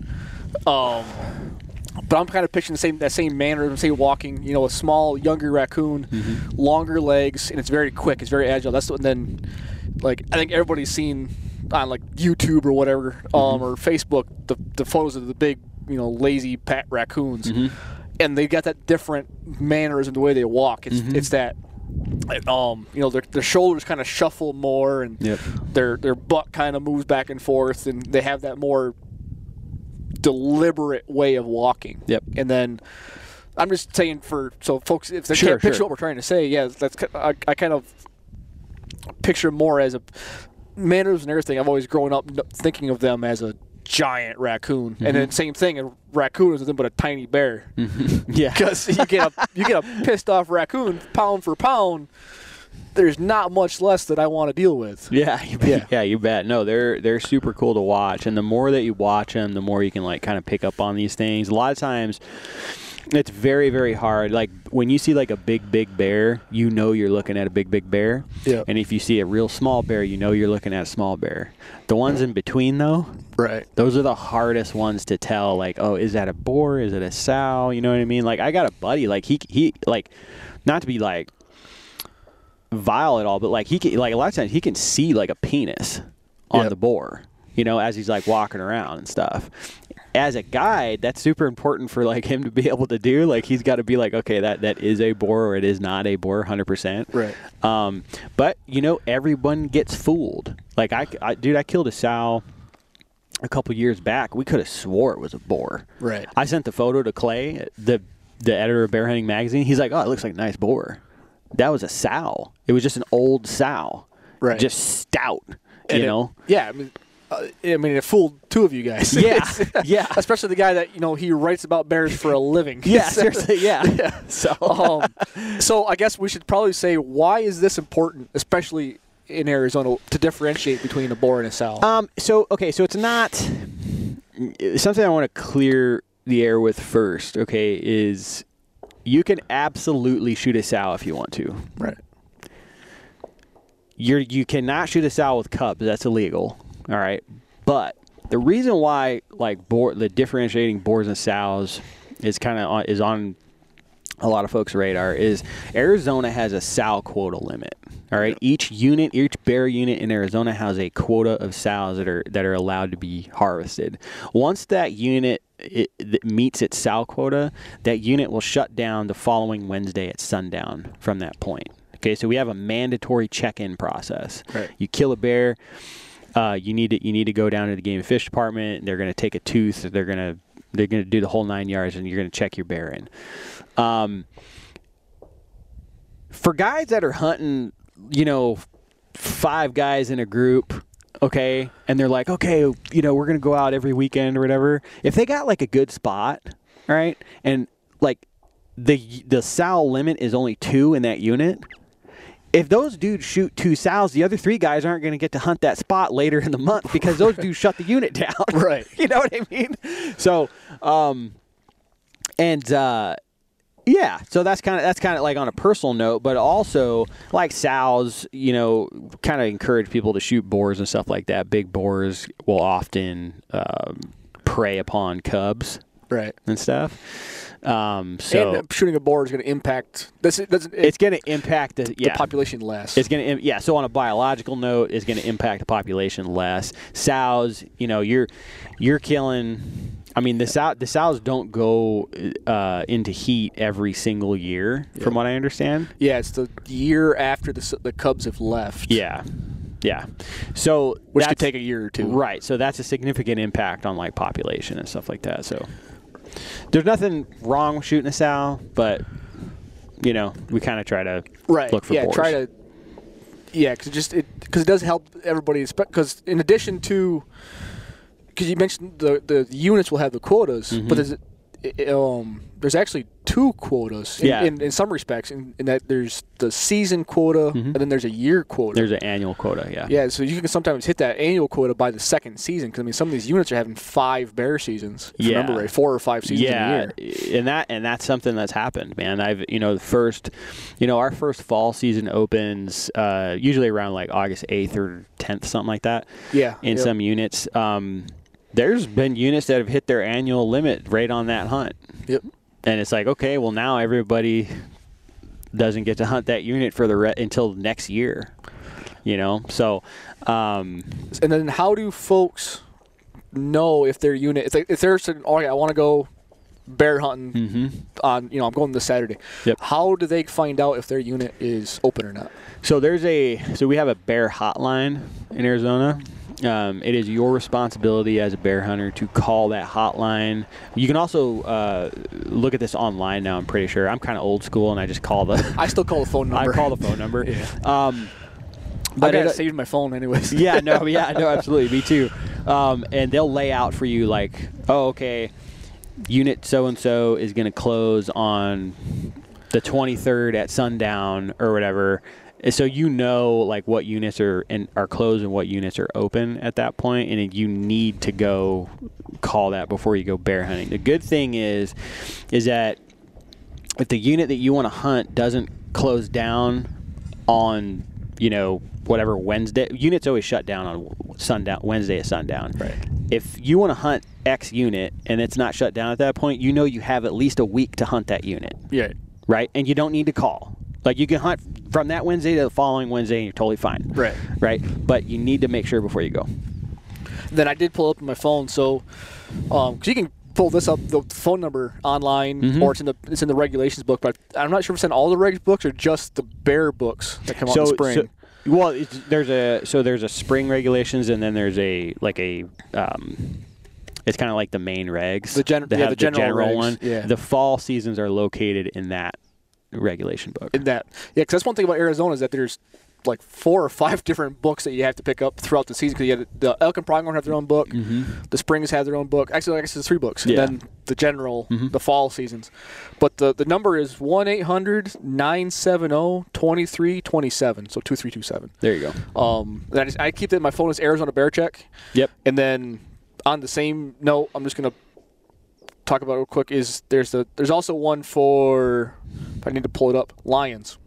Um, but I'm kind of picturing the same that same manner, same walking. You know, a small, younger raccoon, Mm-hmm. longer legs, and it's very quick. It's very agile. That's what. And then, like, I think everybody's seen on like YouTube or whatever, Mm-hmm. um, or Facebook, the the photos of the big, you know, lazy pat raccoons, Mm-hmm. And they've got that different manners in the way they walk. It's Mm-hmm. it's that. Um, you know, their, their shoulders kind of shuffle more, and Yep. their their butt kind of moves back and forth, and they have that more deliberate way of walking. Yep. And then I'm just saying for so folks, if they Sure, can't picture sure. what we're trying to say, yeah, that's I, I kind of picture more as a manners and everything. I've always grown up thinking of them as a giant raccoon, Mm-hmm. and then same thing. A raccoon is nothing but a tiny bear Yeah. because you get a you get a pissed off raccoon pound for pound. There's not much less that I want to deal with. Yeah. Yeah. yeah, you bet. No, they're they're super cool to watch, and the more that you watch them, the more you can like kind of pick up on these things. A lot of times, it's very very hard. Like when you see like a big big bear, you know you're looking at a big big bear. Yeah. And if you see a real small bear, you know you're looking at a small bear. The ones in between though, Right. those are the hardest ones to tell. Like, oh, is that a boar? Is it a sow? You know what I mean? Like, I got a buddy. Like, he he like, not to be like vile at all, but like he can like a lot of times he can see like a penis on Yep. the boar. You know, as he's like walking around and stuff. As a guide, that's super important for like him to be able to do. Like he's got to be like, okay, that that is a boar or it is not a boar, hundred percent. Right. Um, but you know, everyone gets fooled. Like I, I dude, I killed a sow a couple years back. We could have swore it was a boar. Right. I sent the photo to Clay, the the editor of Bear Hunting Magazine. He's like, "Oh, it looks like a nice boar." That was a sow. It was just an old sow. Right. Just stout. And you it- know. yeah, I mean, uh, I mean, it fooled two of you guys. Yeah, yeah. Especially the guy that you know he writes about bears for a living. Yeah, seriously, yeah. Yeah. So um, so I guess we should probably say why is this important, especially in Arizona, to differentiate between a boar and a sow? Um. So okay. So it's not something I want to clear the air with first. Okay, is you can absolutely shoot a sow if you want to. right. You're you cannot shoot a sow with cubs. That's illegal. All right. But the reason why like boar the differentiating boars and sows is kind of is on a lot of folks' radar is Arizona has a sow quota limit. All right, each unit, each bear unit in Arizona has a quota of sows that are that are allowed to be harvested. Once that unit it, that meets its sow quota, that unit will shut down the following Wednesday at sundown from that point. Okay, so we have a mandatory check-in process. Right. You kill a bear, uh, you need to you need to go down to the game and fish department. They're going to take a tooth. They're going to they're going to do the whole nine yards, and you're going to check your bear in. Um, for guys that are hunting, you know, five guys in a group, okay, and they're like, okay, you know, we're gonna go out every weekend or whatever. If they got like a good spot, right, and like the the sow limit is only two in that unit. If those dudes shoot two sows, the other three guys aren't going to get to hunt that spot later in the month because those dudes shut the unit down. Right. you know what I mean? So, um, and uh, yeah, so that's kind of that's kind of like on a personal note, but also like sows, you know, kind of encourage people to shoot boars and stuff like that. Big boars will often um, prey upon cubs Right. and stuff. Um, so and shooting a boar is going to impact this. Doesn't. It, it's going to impact the the population less. It's going to yeah. So on a biological note, it's going to impact the population less. Sows, you know, you're you're killing. I mean, the sow the sows don't go uh, into heat every single year, from what I understand. yeah, it's the year after the the Cubs have left. Yeah, yeah. So which could take a year or two. right. So that's a significant impact on like population and stuff like that. So there's nothing wrong with shooting a sow, but you know, we kind of try to Right. look for yeah. boars. Try to. Yeah, because it just it because it does help everybody. Because in addition to, because you mentioned the the units will have the quotas, Mm-hmm. but there's it- um there's actually two quotas in, Yeah. in, in some respects. In, in that there's the season quota and then there's a year quota. Mm-hmm. There's an annual quota. Yeah. yeah, so you can sometimes hit that annual quota by the second season. Because I mean, some of these units are having five bear seasons. If Yeah. Remember right, four or five seasons yeah, in a year. and that and that's something that's happened, man. I've you know the first, you know, our first fall season opens uh, usually around like August eighth or tenth, something like that. Yeah, in yep. some units, um, there's been units that have hit their annual limit right on that hunt, Yep. and it's like okay, well now everybody doesn't get to hunt that unit for the re- until next year. You know, so um, And then how do folks know if their unit? If, they, if they're saying, "Oh, yeah, I want to go bear hunting mhm. on," you know, I'm going this Saturday. Yep. How do they find out if their unit is open or not? So there's a so we have a bear hotline in Arizona. Um, it is your responsibility as a bear hunter to call that hotline. You can also uh, look at this online now. I'm pretty sure. I'm kind of old school, and I just call the I still call the phone number. I call the phone number. Yeah. Um, I but got it- it saved my phone, anyways. yeah, no, yeah, no, absolutely, me too. Um, and they'll lay out for you like, oh, okay, unit so and so is going to close on the 23rd at sundown or whatever. So you know like what units are and are closed and what units are open at that point, and you need to go call that before you go bear hunting. The good thing is, is that if the unit that you want to hunt doesn't close down on you know whatever Wednesday units always shut down on sundown Wednesday at sundown. Right. If you want to hunt X unit and it's not shut down at that point, you know you have at least a week to hunt that unit, Yeah. right? And you don't need to call. Like you can hunt from that Wednesday to the following Wednesday and you're totally fine. Right. Right? But you need to make sure before you go. Then I did pull up my phone, so um, 'cause you can pull this up the phone number online, Mhm. or it's in the it's in the regulations book. But I'm not sure if it's in all the regs books or just the bear books that come out in the spring. So, well, it's, there's a so there's a spring regulations and then there's a like a um, it's kind of like the main regs. The gen- They yeah, have the general regs, one. yeah. The fall seasons are located in that regulation book. in that, yeah, because that's one thing about Arizona is that there's like four or five different books that you have to pick up throughout the season. Because you have the elk and pronghorn have their own book, the springs have their own book. Actually, I guess it's three books. Yeah. And then the general, Mhm. the fall seasons. But the the number is one 970 2327 So two three two seven. There you go. Um, and I, just, I keep that in my phone as Arizona Bear Check. Yep. And then on the same note, I'm just gonna talk about real quick. Is there's the there's also one for if I need to pull it up Lions.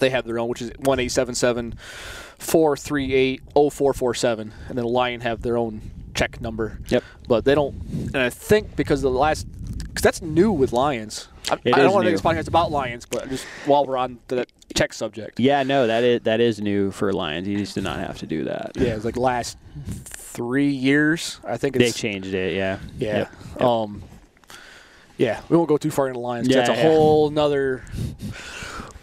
They have their own, which is one eight seven seven four three eight zero four four seven, and then Lion have their own check number. Yep. But they don't, and I think because the last, because that's new with Lions. I, I don't want to make this podcast about Lions, but just while we're on the check subject. Yeah, no, that is that is new for Lions. You used to not have to do that. Yeah, it's like last three years. I think They changed it. Yeah. yeah. Yep. Yep. Um, yeah, we won't go too far into Lions. Yeah, that's a yeah. whole nother.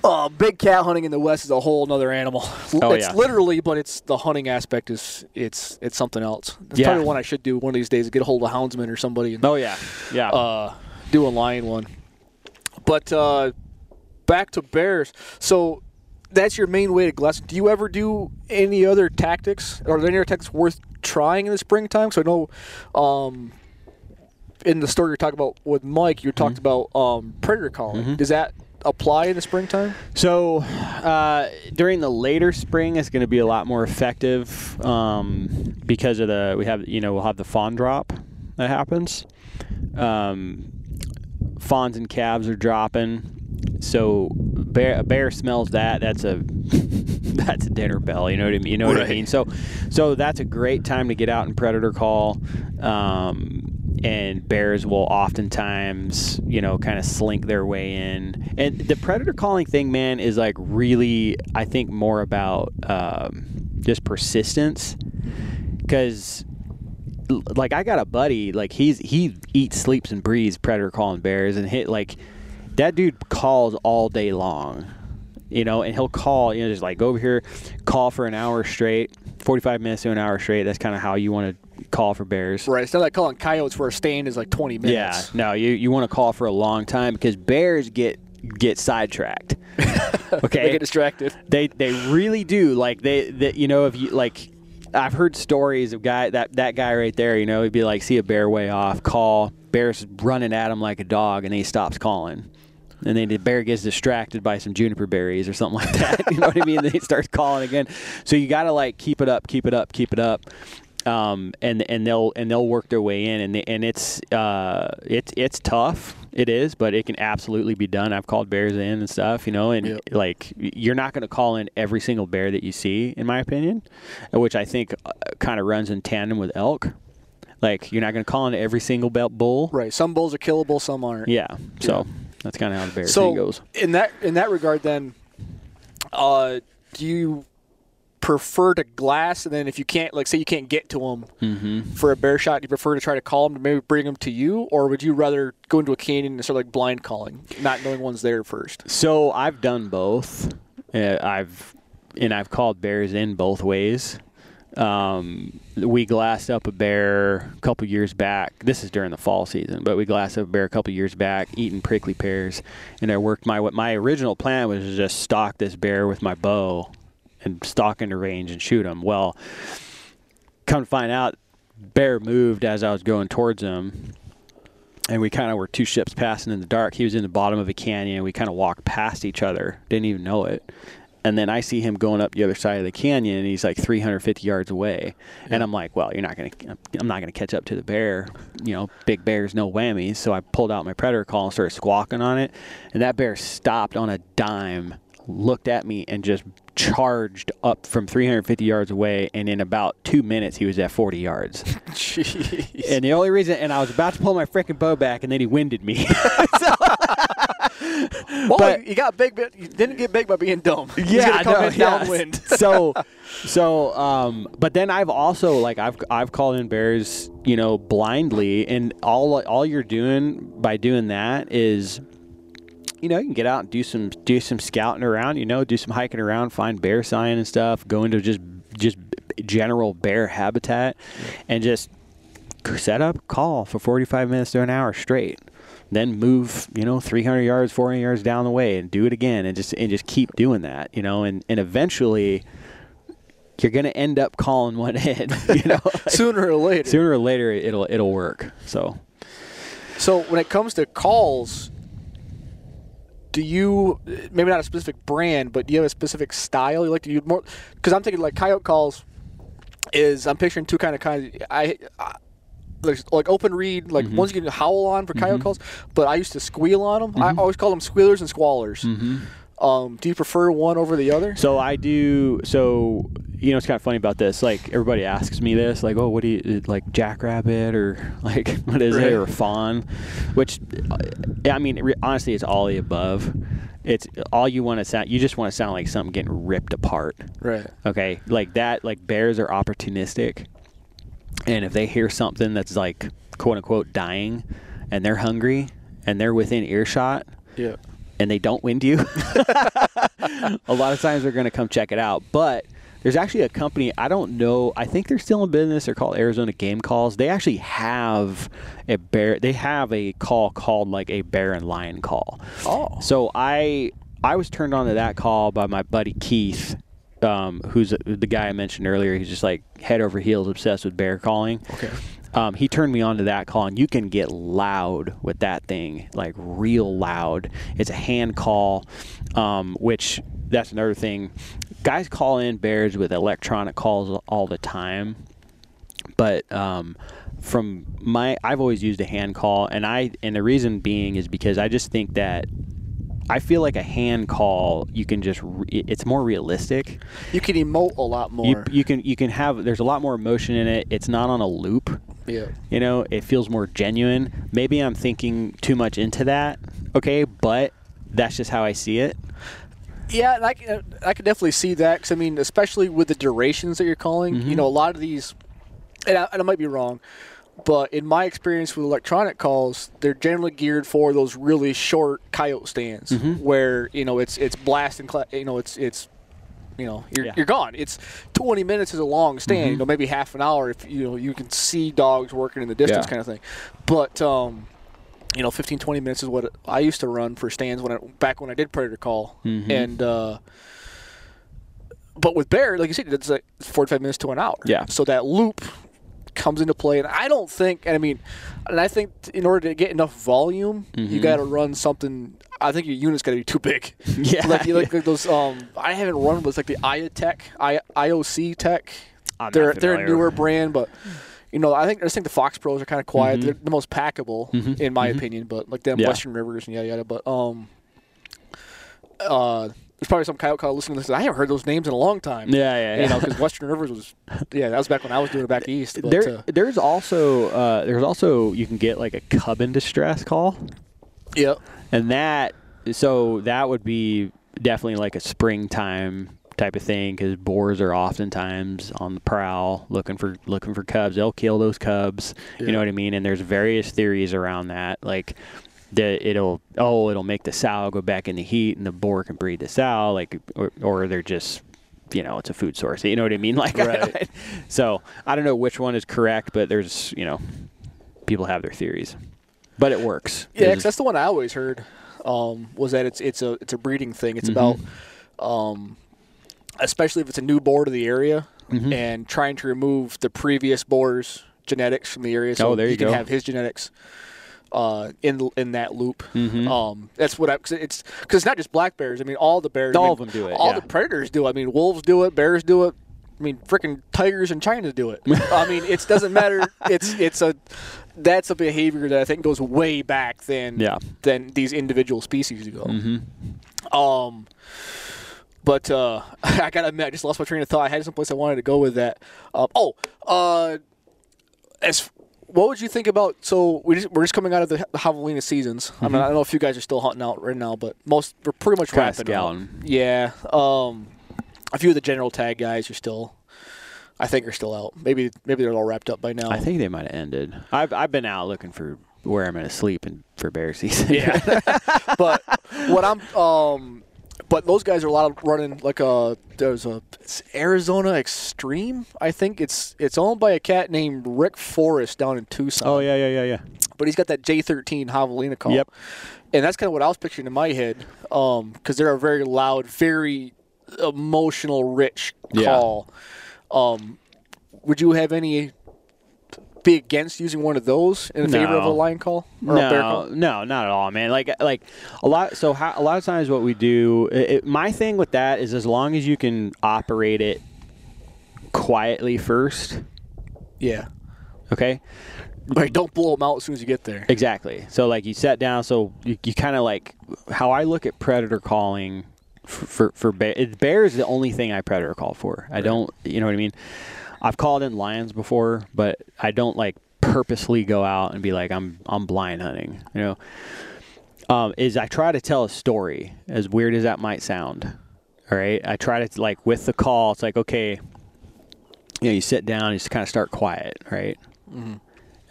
Uh, big cat hunting in the West is a whole nother animal. Oh, it's yeah. literally, but it's the hunting aspect is it's it's something else. It's Yeah. probably one I should do one of these days. Get a hold of Houndsman or somebody and oh yeah. Yeah. uh, do a lion one. But uh, back to bears. So that's your main way to glass. Do you ever do any other tactics? Are there any other tactics worth trying in the springtime? So I know um, in the story you're talking about with Mike, you talked about um, predator calling. Mhm. Does that apply in the springtime? So uh, during the later spring, it's going to be a lot more effective um, because of the we have you know we'll have the fawn drop that happens. Um, fawns and calves are dropping, so bear, a bear smells that. That's a that's a dinner bell. You know what I mean? You know what I mean? So so that's a great time to get out and predator call. Um, and bears will oftentimes, you know, kind of slink their way in. And the predator calling thing, man, is like really, I think, more about um, just persistence. Because, like, I got a buddy, like he's he eats, sleeps, and breathes predator calling bears, and hit like that dude calls all day long. You know, and he'll call, you know, just like go over here, call for an hour straight, 45 minutes to an hour straight. That's kind of how you want to call for bears. Right. It's not like calling coyotes where a stand is like 20 minutes. Yeah, no, you you want to call for a long time because bears get get sidetracked. Okay, They get distracted. they they really do. Like they, that you know if you like, I've heard stories of guy that that guy right there. You know, he'd be like, see a bear way off, call, bear's running at him like a dog, and then he stops calling. And then the bear gets distracted by some juniper berries or something like that. you know what I mean? then he starts calling again. So you got to like keep it up, keep it up, keep it up. Um, and and they'll and they'll work their way in, and they, and it's uh, it's it's tough. It is, but it can absolutely be done. I've called bears in and stuff, you know, and Yep. like you're not going to call in every single bear that you see, in my opinion, which I think uh, kind of runs in tandem with elk. Like you're not going to call in every single belt bull. Right. Some bulls are killable, some aren't. Yeah. So that's kind of how the bear so thing goes. in that in that regard then uh, do you prefer to glass, and then if you can't, like, say you can't get to them Mm-hmm. for a bear shot, do you prefer to try to call them to maybe bring them to you, or would you rather go into a canyon and start like blind calling, not knowing one's there first? So I've done both. Uh, I've and I've called bears in both ways. Um, we glassed up a bear a couple years back. This is during the fall season, but we glassed up a bear a couple years back, eating prickly pears, and I worked my. What my original plan was to just stalk this bear with my bow, and stalk into range and shoot him. Well, come to find out, bear moved as I was going towards him, and we kind of were two ships passing in the dark. He was in the bottom of a canyon. We kind of walked past each other, didn't even know it. And then I see him going up the other side of the canyon, and he's like 350 yards away. And I'm like, well, you're not gonna, I'm not gonna catch up to the bear. You know, big bears, no whammies. So I pulled out my predator call and started squawking on it, and that bear stopped on a dime, looked at me, and just charged up from 350 yards away. And in about two minutes, he was at 40 yards. Jeez. And the only reason, and I was about to pull my freaking bow back, and then he winded me. Well, but- you got big, but you didn't get big by being dumb. Yeah, come no, in yeah. downwind. so, so, um, but then I've also like I've I've called in bears, you know, blindly, and all all you're doing by doing that is. You know, you can get out and do some do some scouting around. You know, do some hiking around, find bear sign and stuff. Go into just just general bear habitat, and just set up, call for 45 minutes to an hour straight. Then move, you know, 300 yards, 400 yards down the way, and do it again, and just and just keep doing that, you know, and and eventually, you're gonna end up calling one in, you know. Sooner or later. Sooner or later, it'll it'll work. So So when it comes to calls, do you maybe not a specific brand, but do you have a specific style you like to use more? Because I'm thinking like coyote calls is I'm picturing two kind of kinds. I, I there's like open reed, like Mm-hmm. ones you can howl on for coyote calls, but I used to squeal on them. Mm-hmm. I always call them squealers and squallers. Um, do you prefer one over the other? So I do. So you know, it's kind of funny about this. Like everybody asks me this, like, "Oh, what do you like, jackrabbit or like what is Right. it or fawn?" Which, uh, I mean, honestly, it's all the above. It's all you want to sound. You just want to sound like something getting ripped apart. Right. Okay, like that. Like bears are opportunistic, and if they hear something that's like quote unquote dying, and they're hungry, and they're within earshot, Yeah. And they don't wind you, a lot of times they're going to come check it out. But there's actually a company, I don't know, I think they're still in business. They're called Arizona Game Calls. They actually have a bear, they have a call called like a bear and lion call. Oh. So I I was turned on to that call by my buddy Keith, um, who's the guy I mentioned earlier. He's just like head over heels obsessed with bear calling. Okay. Um, he turned me on to that call, and you can get loud with that thing, like real loud. It's a hand call, um, which that's another thing. Guys call in bears with electronic calls all the time, but um, from my, I've always used a hand call, and I, and the reason being is because I just think that. I feel like a hand call, you can just, re- it's more realistic. You can emote a lot You, more. you can, you can have, there's a lot more emotion in it. It's not on a loop. yeah. You know, it feels more genuine. Maybe I'm thinking too much into that. Okay, but that's just how I see it. Yeah, and I can, I can definitely see that because I mean, especially with the durations that you're calling, Mm-hmm. you know, a lot of these, and I, and I might be wrong, but in my experience with electronic calls, they're generally geared for those really short coyote stands Mm-hmm. where you know it's it's blasting, you know, it's it's. You know, you're, Yeah. you're gone. It's 20 minutes is a long stand. Mm-hmm. You know, maybe half an hour if you know you can see dogs working in the distance, Yeah. kind of thing. But um, you know 15 20 minutes is what i used to run for stands when I, back when i did predator call Mhm. and uh but with bear like you said it's like 45 minutes to an hour Yeah. so that loop comes into play and i don't think and i mean and i think in order to get enough volume you Mhm. got to run something i think your unit's got to be too big Yeah. like, like, like those um i haven't run with like the iotech I, ioc tech I'm they're they're a newer brand, but you know I think I just think the Fox Pros are kind of quiet. Mhm. They're the most packable Mhm. in my Mhm. opinion, but like them Yeah. Western Rivers and yada yada. But um, uh, there's probably some coyote call listening to this. I haven't heard those names in a long time. Yeah, yeah, yeah. You know, because Western Rivers was, yeah, that was back when I was doing it back east. But, there, uh, there's also uh, there's also you can get like a cub in distress call, Yep. and that so that would be definitely like a springtime type of thing because boars are oftentimes on the prowl looking for looking for cubs. They'll kill those cubs. You know what I mean? And there's various theories around that, like that it'll oh it'll make the sow go back in the heat and the boar can breed the sow, like or, or they're just you know it's a food source. You know what I mean? Like Right. so I don't know which one is correct, but there's you know people have their theories, but it works. Yeah, 'cause that's the one I always heard. Um, was that it's it's a it's a breeding thing. It's Mhm. about, um, especially if it's a new boar to the area, Mhm. and trying to remove the previous boar's genetics from the area, so Oh, there he you can go. have his genetics. Uh, in in that loop, Mhm. um, that's what I cause it's because it's not just black bears. I mean, all the bears, I All mean, of them do it, All yeah. the predators do. it. I mean, wolves do it, bears do it. I mean, freaking tigers in China do it. I mean, it doesn't matter. It's it's a that's a behavior that I think goes way back than Yeah. than these individual species ago. Mhm. Um, but uh, I gotta admit, I just lost my train of thought. I had someplace I wanted to go with that. Um, oh, uh, as what would you think about? So we just, we're just coming out of the, the javelina seasons. I mean, I don't know if you guys are still hunting out right now, but most we're pretty much Kinda wrapping up. scouting. Yeah. Um, a few of the general tag guys are still, I think, are still out. Maybe maybe they're all wrapped up by now. I think they might have ended. I've I've been out looking for where I'm going to sleep and for bear season. Yeah. but what I'm um but those guys are a lot of running like a there's a it's Arizona Extreme. I think it's it's owned by a cat named Rick Forrest down in Tucson. oh yeah, yeah, yeah, yeah. But he's got that J13 javelina call. Yep. And that's kind of what I was picturing in my head um cuz they're a very loud, very emotional rich Yeah. call. Um would you have any be against using one of those in favor of a No. lion call or a bear call? No, no, not at all, man. Like, like a lot. So how, a lot of times, what we do, it, it- my thing with that is, as long as you can operate it quietly first. Yeah. Okay. Like, don't blow them out as soon as you get there. Exactly. So like you sat down. So you, you kind of like how I look at predator calling for for, for bear. Bear is the only thing I predator call for. I don't. You know what I mean? I've called in lions before, but I don't like purposely go out and be like I'm I'm blind hunting. You know. Um, is I try to tell a story, as weird as that might sound. All right, I try to like with the call. It's like okay, you know, you sit down, you just kind of start quiet, right?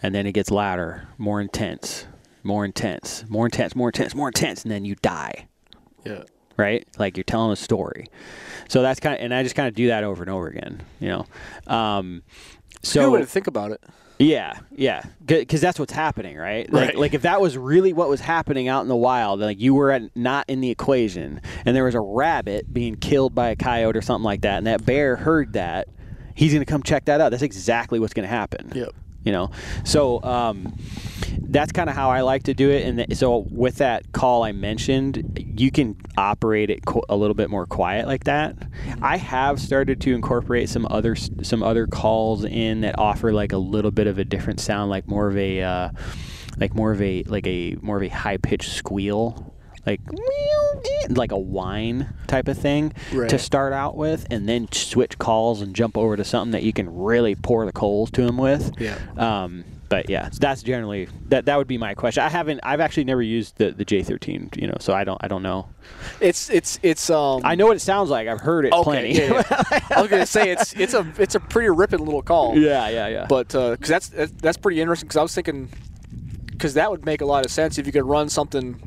and then it gets louder, more intense, more intense, more intense, more intense, more intense, and then you die, Yeah. Right? Like you're telling a story. So that's kind of, and I just kind of do that over and over again, you know. Um, So, good way to think about it. yeah, yeah, because that's what's happening, right? Like, Right. like if that was really what was happening out in the wild, like you were at, not in the equation, and there was a rabbit being killed by a coyote or something like that, and that bear heard that, he's gonna come check that out. That's exactly what's gonna happen Yep. You know? So um, that's kind of how i like to do it and th- so with that call i mentioned you can operate it qu- a little bit more quiet like that. I have started to incorporate some other some other calls in that offer like a little bit of a different sound like more of a uh, like more of a like a more of a high pitched squeal like like a whine type of thing to start out with and then switch calls and jump over to something that you can really pour the coals to them with Yeah. um, but yeah, that's generally that. That would be my question. I haven't. I've actually never used the, the J13. You know, so I don't. I don't know. It's it's it's um. I know what it sounds like. I've heard it Okay. plenty. Yeah, yeah. I was gonna say it's it's a it's a pretty ripping little call. yeah, yeah, yeah. But because that's that's that's pretty interesting. Because I was thinking, because that would make a lot of sense if you could run something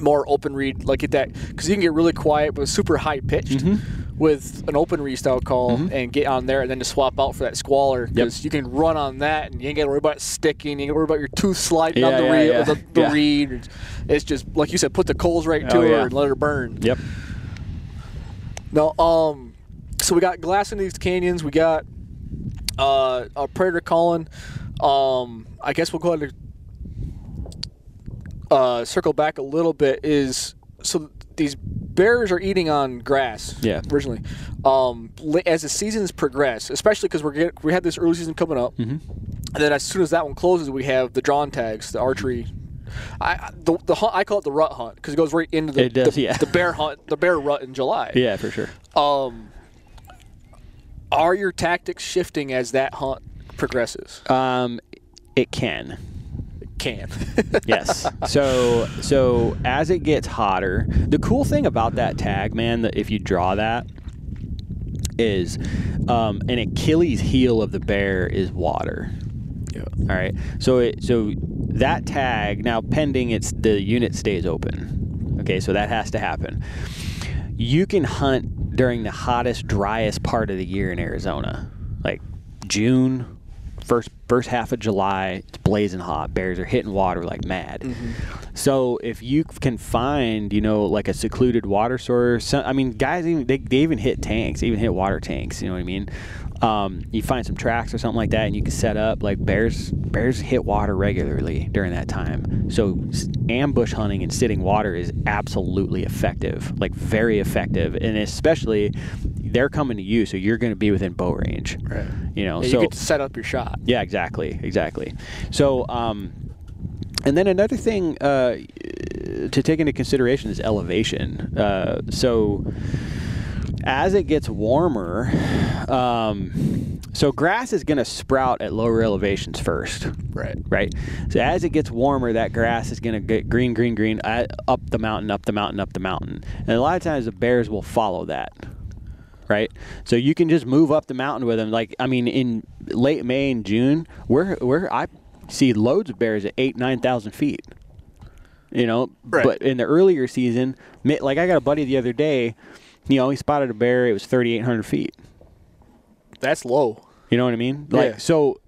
more open reed like at that. Because you can get really quiet but super high pitched. Mm-hmm. With an open read style call and get on there and then to swap out for that squaller because you can run on that and you ain't got to worry about it sticking. You ain't got to worry about your tooth sliding Yeah, on the, yeah, reed, yeah. the, the. It's- just like you said, put the coals right to Oh, her and let her burn. yep. No, um, so we got glass in these canyons. We got uh, a predator calling. Um, I guess we'll go ahead and uh, circle back a little bit. Is so these bears are eating on grass. Yeah. Originally, um, as the seasons progress, especially because we're we had this early season coming up, Mm-hmm. and then as soon as that one closes, we have the drawn tags, the archery. I the, the hunt I call it the rut hunt because it goes right into the does, the, yeah. the bear hunt the bear rut in July. Yeah, for sure. Um, are your tactics shifting as that hunt progresses? Um, it can. Can. Yes. so so as it gets hotter, the cool thing about that tag, man, that if you draw that, is um, an Achilles heel of the bear is water. Yeah. All right. So it so that tag now pending it's the unit stays open. Okay, so that has to happen. You can hunt during the hottest, driest part of the year in Arizona, like June, first first half of July. It's blazing hot. Bears are hitting water like mad. Mm-hmm. So if you can find, you know, like a secluded water source, I mean, guys even they, they even hit tanks, they even hit water tanks. You know what I mean? Um, you find some tracks or something like that, and you can set up. Like bears, bears hit water regularly during that time. So ambush hunting and sitting water is absolutely effective, like very effective, and especially they're coming to you, so you're going to be within bow range. Right. You know, Yeah, so you get to set up your shot. yeah, exactly, exactly. So, um, and then another thing uh, to take into consideration is elevation. Uh, so, as it gets warmer, um, so grass is going to sprout at lower elevations first, Right. right? So as it gets warmer, that grass is going to get green, green, green uh, up the mountain, up the mountain, up the mountain, and a lot of times the bears will follow that right? So you can just move up the mountain with them. Like I mean, in late May and June, we're we're I see loads of bears at eight nine thousand feet. You know, Right. but in the earlier season, like I got a buddy the other day, you know, he spotted a bear. It was thirty eight hundred feet. That's low. You know what I mean? Like Yeah. so.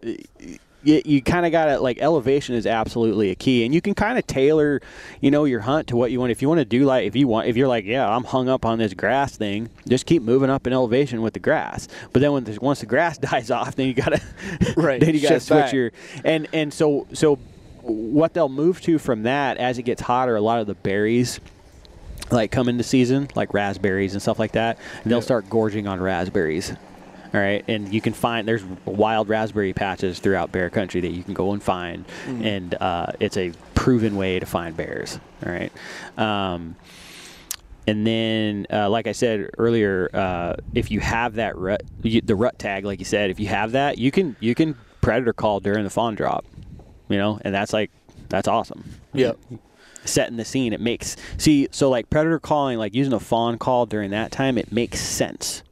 You, you kind of got to like elevation is absolutely a key, and you can kind of tailor, you know, your hunt to what you want. If you want to do like if you want, if you're like, yeah, I'm hung up on this grass thing, just keep moving up in elevation with the grass. But then when there's, once the grass dies off, then you gotta, Right, then you gotta shift switch back. your and and so so what they'll move to from that as it gets hotter, a lot of the berries like come into season, like raspberries and stuff like that, and they'll start gorging on raspberries. All right, and you can find there's wild raspberry patches throughout bear country that you can go and find, and uh, it's a proven way to find bears. All right, um, and then uh, like I said earlier, uh, if you have that rut, you, the rut tag, like you said, if you have that, you can you can predator call during the fawn drop, you know, and that's like that's awesome Yeah. Setting the scene. It makes see so like predator calling, like using a fawn call during that time, it makes sense.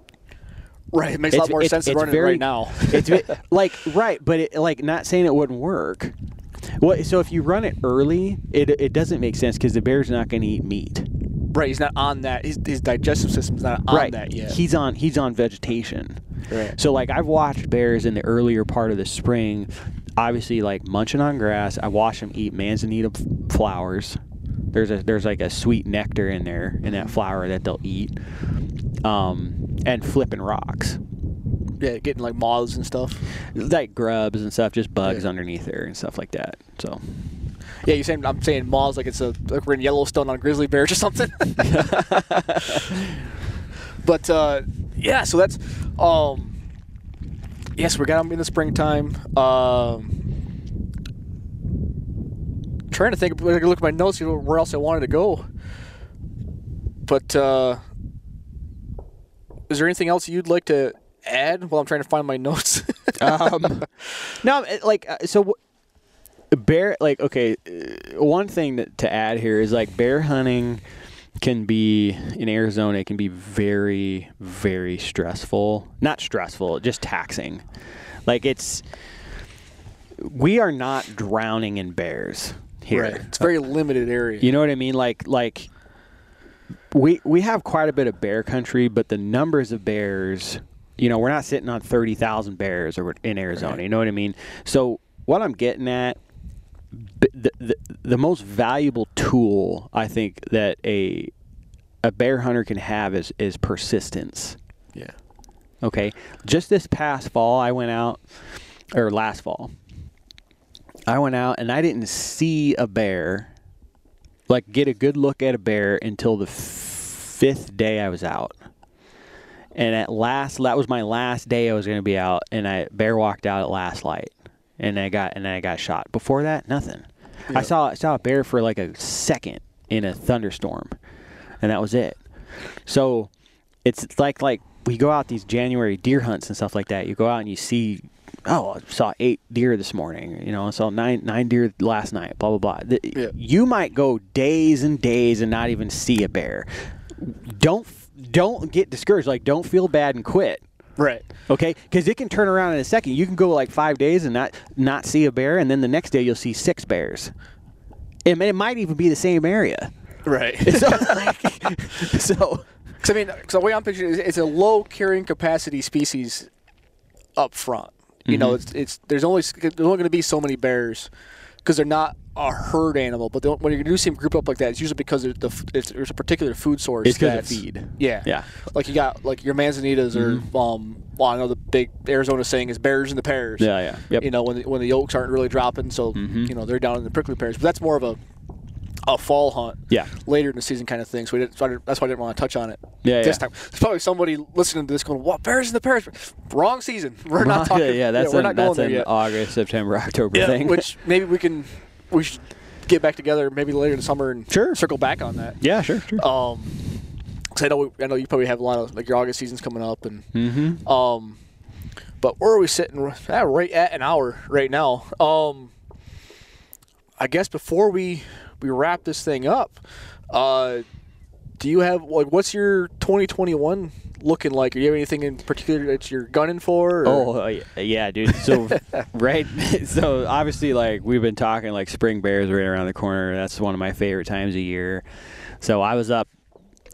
Right. It makes a lot more sense than running it right now. it's like right, but it, like not saying it wouldn't work. Well, so if you run it early, it it doesn't make sense because the bear's not going to eat meat. right. He's not on that. His, his digestive system's not on right. that yet. He's on he's on vegetation. Right. So like I've watched bears in the earlier part of the spring, obviously like munching on grass. I watch them eat manzanita flowers. There's a there's like a sweet nectar in there in that flower that they'll eat. Um, and flipping rocks, yeah, getting like moths and stuff. like grubs and stuff, just bugs Yeah. underneath there and stuff like that. So Yeah, you're saying I'm saying moths like it's a like we're in Yellowstone on grizzly bears or something. but uh, yeah, so that's um, yes, we got them in the springtime. Um, trying to think. I look at my notes, where else I wanted to go. But uh, is there anything else you'd like to add while I'm trying to find my notes? um, no, like uh, so. Bear, like okay, uh, one thing that, to add here is like bear hunting can be in Arizona. It can be very, very stressful. Not stressful, just taxing. Like it's, we are not drowning in bears here. Right. It's a very limited area. You know what I mean? Like like we we have quite a bit of bear country, but the numbers of bears, you know, we're not sitting on thirty thousand bears or in Arizona. Right. You know what I mean? So what I'm getting at, the, the the most valuable tool I think that a a bear hunter can have is is persistence. yeah. Okay. Just this past fall, I went out, or last fall, I went out and I didn't see a bear, like get a good look at a bear until the f- fifth day I was out. And at last, that was my last day I was going to be out, and I bear walked out at last light, and I got and I got shot. Before that, nothing. Yeah. I saw I saw a bear for like a second in a thunderstorm, and that was it. So it's like like we go out these January deer hunts and stuff like that. You go out and you see, oh, I saw eight deer this morning. You know, I saw nine nine deer last night. Blah blah blah. Yeah. You might go days and days and not even see a bear. Don't don't get discouraged. Like don't feel bad and quit. Right. Okay, because it can turn around in a second. You can go like five days and not not see a bear, and then the next day you'll see six bears. It, may, it might even be the same area. Right. So, like, so I mean, cause the way I'm picturing it is it's a low carrying capacity species up front. You mm-hmm. know, it's it's there's only there's only going to be so many bears because they're not a herd animal. But when you do see them group up like that, it's usually because there's, the, it's, there's a particular food source. It's 'cause of that's- feed. Yeah, Yeah. Like you got like your manzanitas or um. Well, I know the big Arizona saying is bears and the pears. yeah, yeah, yep. You know when the, when the yolks aren't really dropping, so Mhm. you know they're down in the prickly pears. But that's more of a a fall hunt yeah, later in the season kind of thing. So, we didn't, so I that's why I didn't want to touch on it yeah, this yeah. time. There's probably somebody listening to this going, "What bears in the pears?" Wrong season. We're not talking. yeah, that's we're an, not going that's there an yet. August, September, October Yeah, thing. which maybe we can we should get back together maybe later in the summer and Sure. circle back on that. yeah, sure, sure. Um, 'cause I know we, I know you probably have a lot of like your August season's coming up and mm-hmm. um, but where are we sitting? Ah, right at an hour right now. Um, I guess before we we wrap this thing up, uh, do you have like what's your 2021 looking like? Do you have anything in particular that you're gunning for? or- Oh uh, yeah, dude. So right, so obviously, like we've been talking, like spring bears right around the corner. That's one of my favorite times of year. So I was up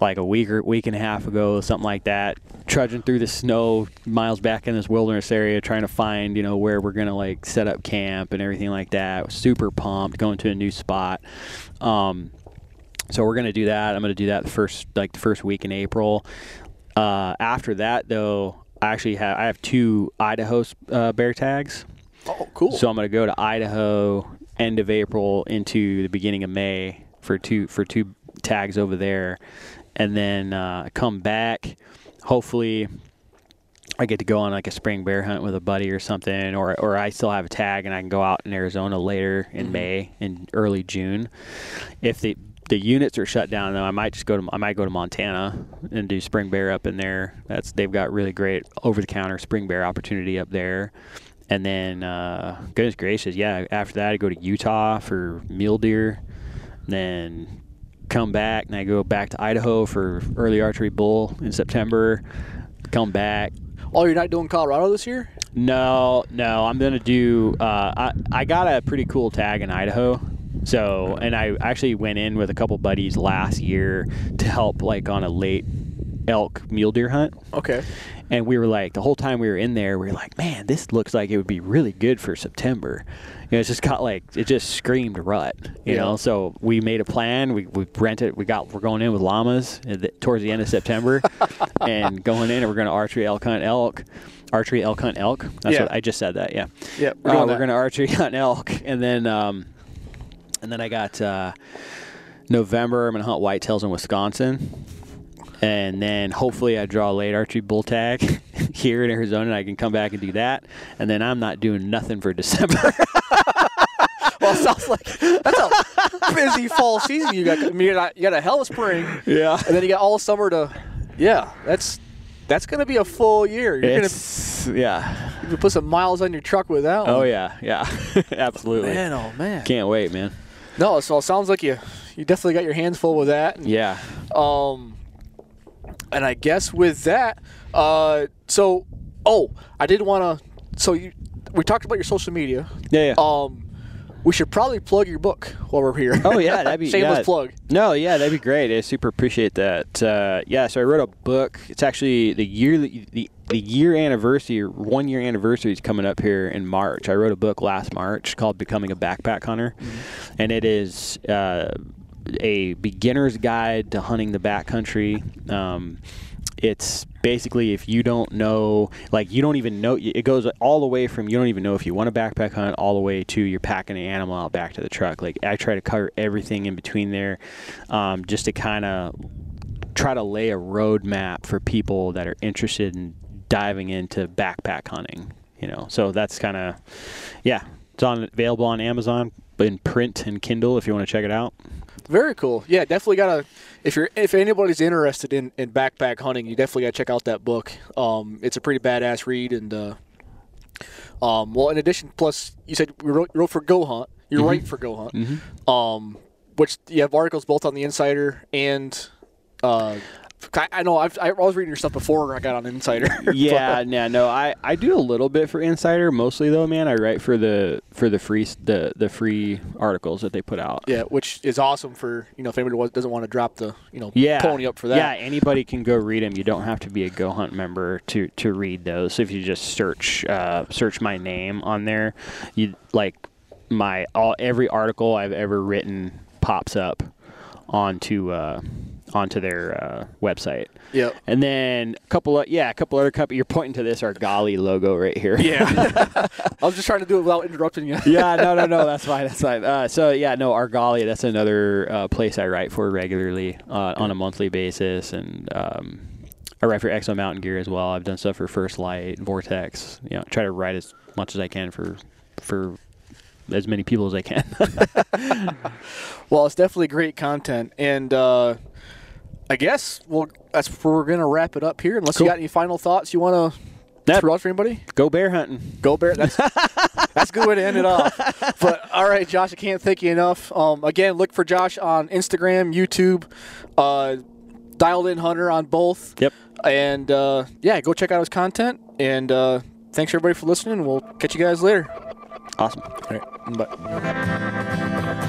like a week or week and a half ago, something like that, trudging through the snow, miles back in this wilderness area, trying to find you know where we're gonna like set up camp and everything like that. Super pumped, going to a new spot. Um, so we're gonna do that. I'm gonna do that the first like the first week in April. Uh, after that, though, I actually have I have two Idaho uh, bear tags. oh, cool. So I'm gonna go to Idaho end of April into the beginning of May for two for two tags over there, and then uh, come back. Hopefully, I get to go on like a spring bear hunt with a buddy or something, or or I still have a tag and I can go out in Arizona later in Mhm. May in early June. If the the units are shut down though, I might just go to I might go to Montana and do spring bear up in there. That's they've got really great over the counter spring bear opportunity up there. And then uh, goodness gracious, yeah. After that, I go to Utah for mule deer. Then come back and I go back to Idaho for early archery bull in September. Come back, oh, you're not doing Colorado this year? no, no, I'm gonna do. Uh, I I got a pretty cool tag in Idaho, so and I actually went in with a couple buddies last year to help like on a late elk mule deer hunt, Okay. and we were like the whole time we were in there, we were like, man, this looks like it would be really good for September. You know, it's just got like it just screamed rut, you Yeah. know. So we made a plan. We we rented. We got we're going in with llamas the, towards the end of September, and going in and we're going to archery elk hunt elk, archery elk hunt elk. That's Yeah. what I just said. That yeah. Yeah, we're Uh, we're going to archery hunt elk, and then um, and then I got uh, November. I'm going to hunt whitetails in Wisconsin. And then hopefully I draw a late archery bull tag here in Arizona and I can come back and do that. And then I'm not doing nothing for December. Well, it sounds like that's a busy fall season. You got I mean, you got, you got a hell of spring, yeah. and then you got all summer to. Yeah, that's that's gonna be a full year. You're It's, yeah. gonna yeah. you can put some miles on your truck with that. Oh one. yeah, yeah. Absolutely. man, oh man. Can't wait, man. No, so it sounds like you you definitely got your hands full with that. And, Yeah. Um, and I guess with that, uh, so oh, I did want to. So you, we talked about your social media. Yeah, yeah. Um, we should probably plug your book while we're here. Oh yeah, that'd be shameless yeah. plug. No, yeah, that'd be great. I super appreciate that. Uh, yeah, so I wrote a book. It's actually the year the the year anniversary, one year anniversary is coming up here in March. I wrote a book last March called "Becoming a Backpack Hunter," and it is. Uh, a beginner's guide to hunting the backcountry. Um, it's basically if you don't know, like you don't even know, it goes all the way from you don't even know if you want to backpack hunt all the way to you're packing an animal out back to the truck. Like I try to cover everything in between there, um, just to kind of try to lay a roadmap for people that are interested in diving into backpack hunting. You know, so that's kind of, yeah, it's on available on Amazon in print and Kindle if you want to check it out. Very cool. Yeah, definitely gotta. If you're if anybody's interested in, in backpack hunting, you definitely gotta check out that book. Um, it's a pretty badass read, and uh, um, well, in addition, plus you said you wrote, you wrote for Go Hunt. You're write for Go Hunt. Mm-hmm. Um, which you have articles both on the Insider and uh, I, I know I've, I was reading your stuff before I got on Insider. Yeah, yeah, no, I, I do a little bit for Insider, mostly though, man. I write for the for the free the the free articles that they put out. yeah, which is awesome for you know if anybody doesn't want to drop the you know Yeah, pony up for that. Yeah, anybody can go read them. You don't have to be a Go Hunt member to to read those. So if you just search uh, search my name on there, you like my all every article I've ever written pops up onto uh, onto their uh, website. Yep. And then a couple of yeah, a couple other couple. You're pointing to this Argali logo right here. Yeah. I was just trying to do it without interrupting you. yeah, no, no, no, that's fine, that's fine. Uh, so yeah, no, Argali, that's another uh, place I write for regularly uh, on a monthly basis, and um, I write for Exo Mountain Gear as well. I've done stuff for First Lite, Vortex. You know, try to write as much as I can for for as many people as I can. Well, it's definitely great content, and uh, I guess well that's where we're gonna wrap it up here. Unless Cool. you got any final thoughts you want to That- throw out for anybody? Go bear hunting. Go Bear. That's that's a good way to end it off. But all right, Josh, I can't thank you enough. Um, again, look for Josh on Instagram, YouTube, uh, Dialed In Hunter on both. Yep. And uh, yeah, go check out his content. And uh, thanks everybody for listening. We'll catch you guys later. Awesome. All right, bye.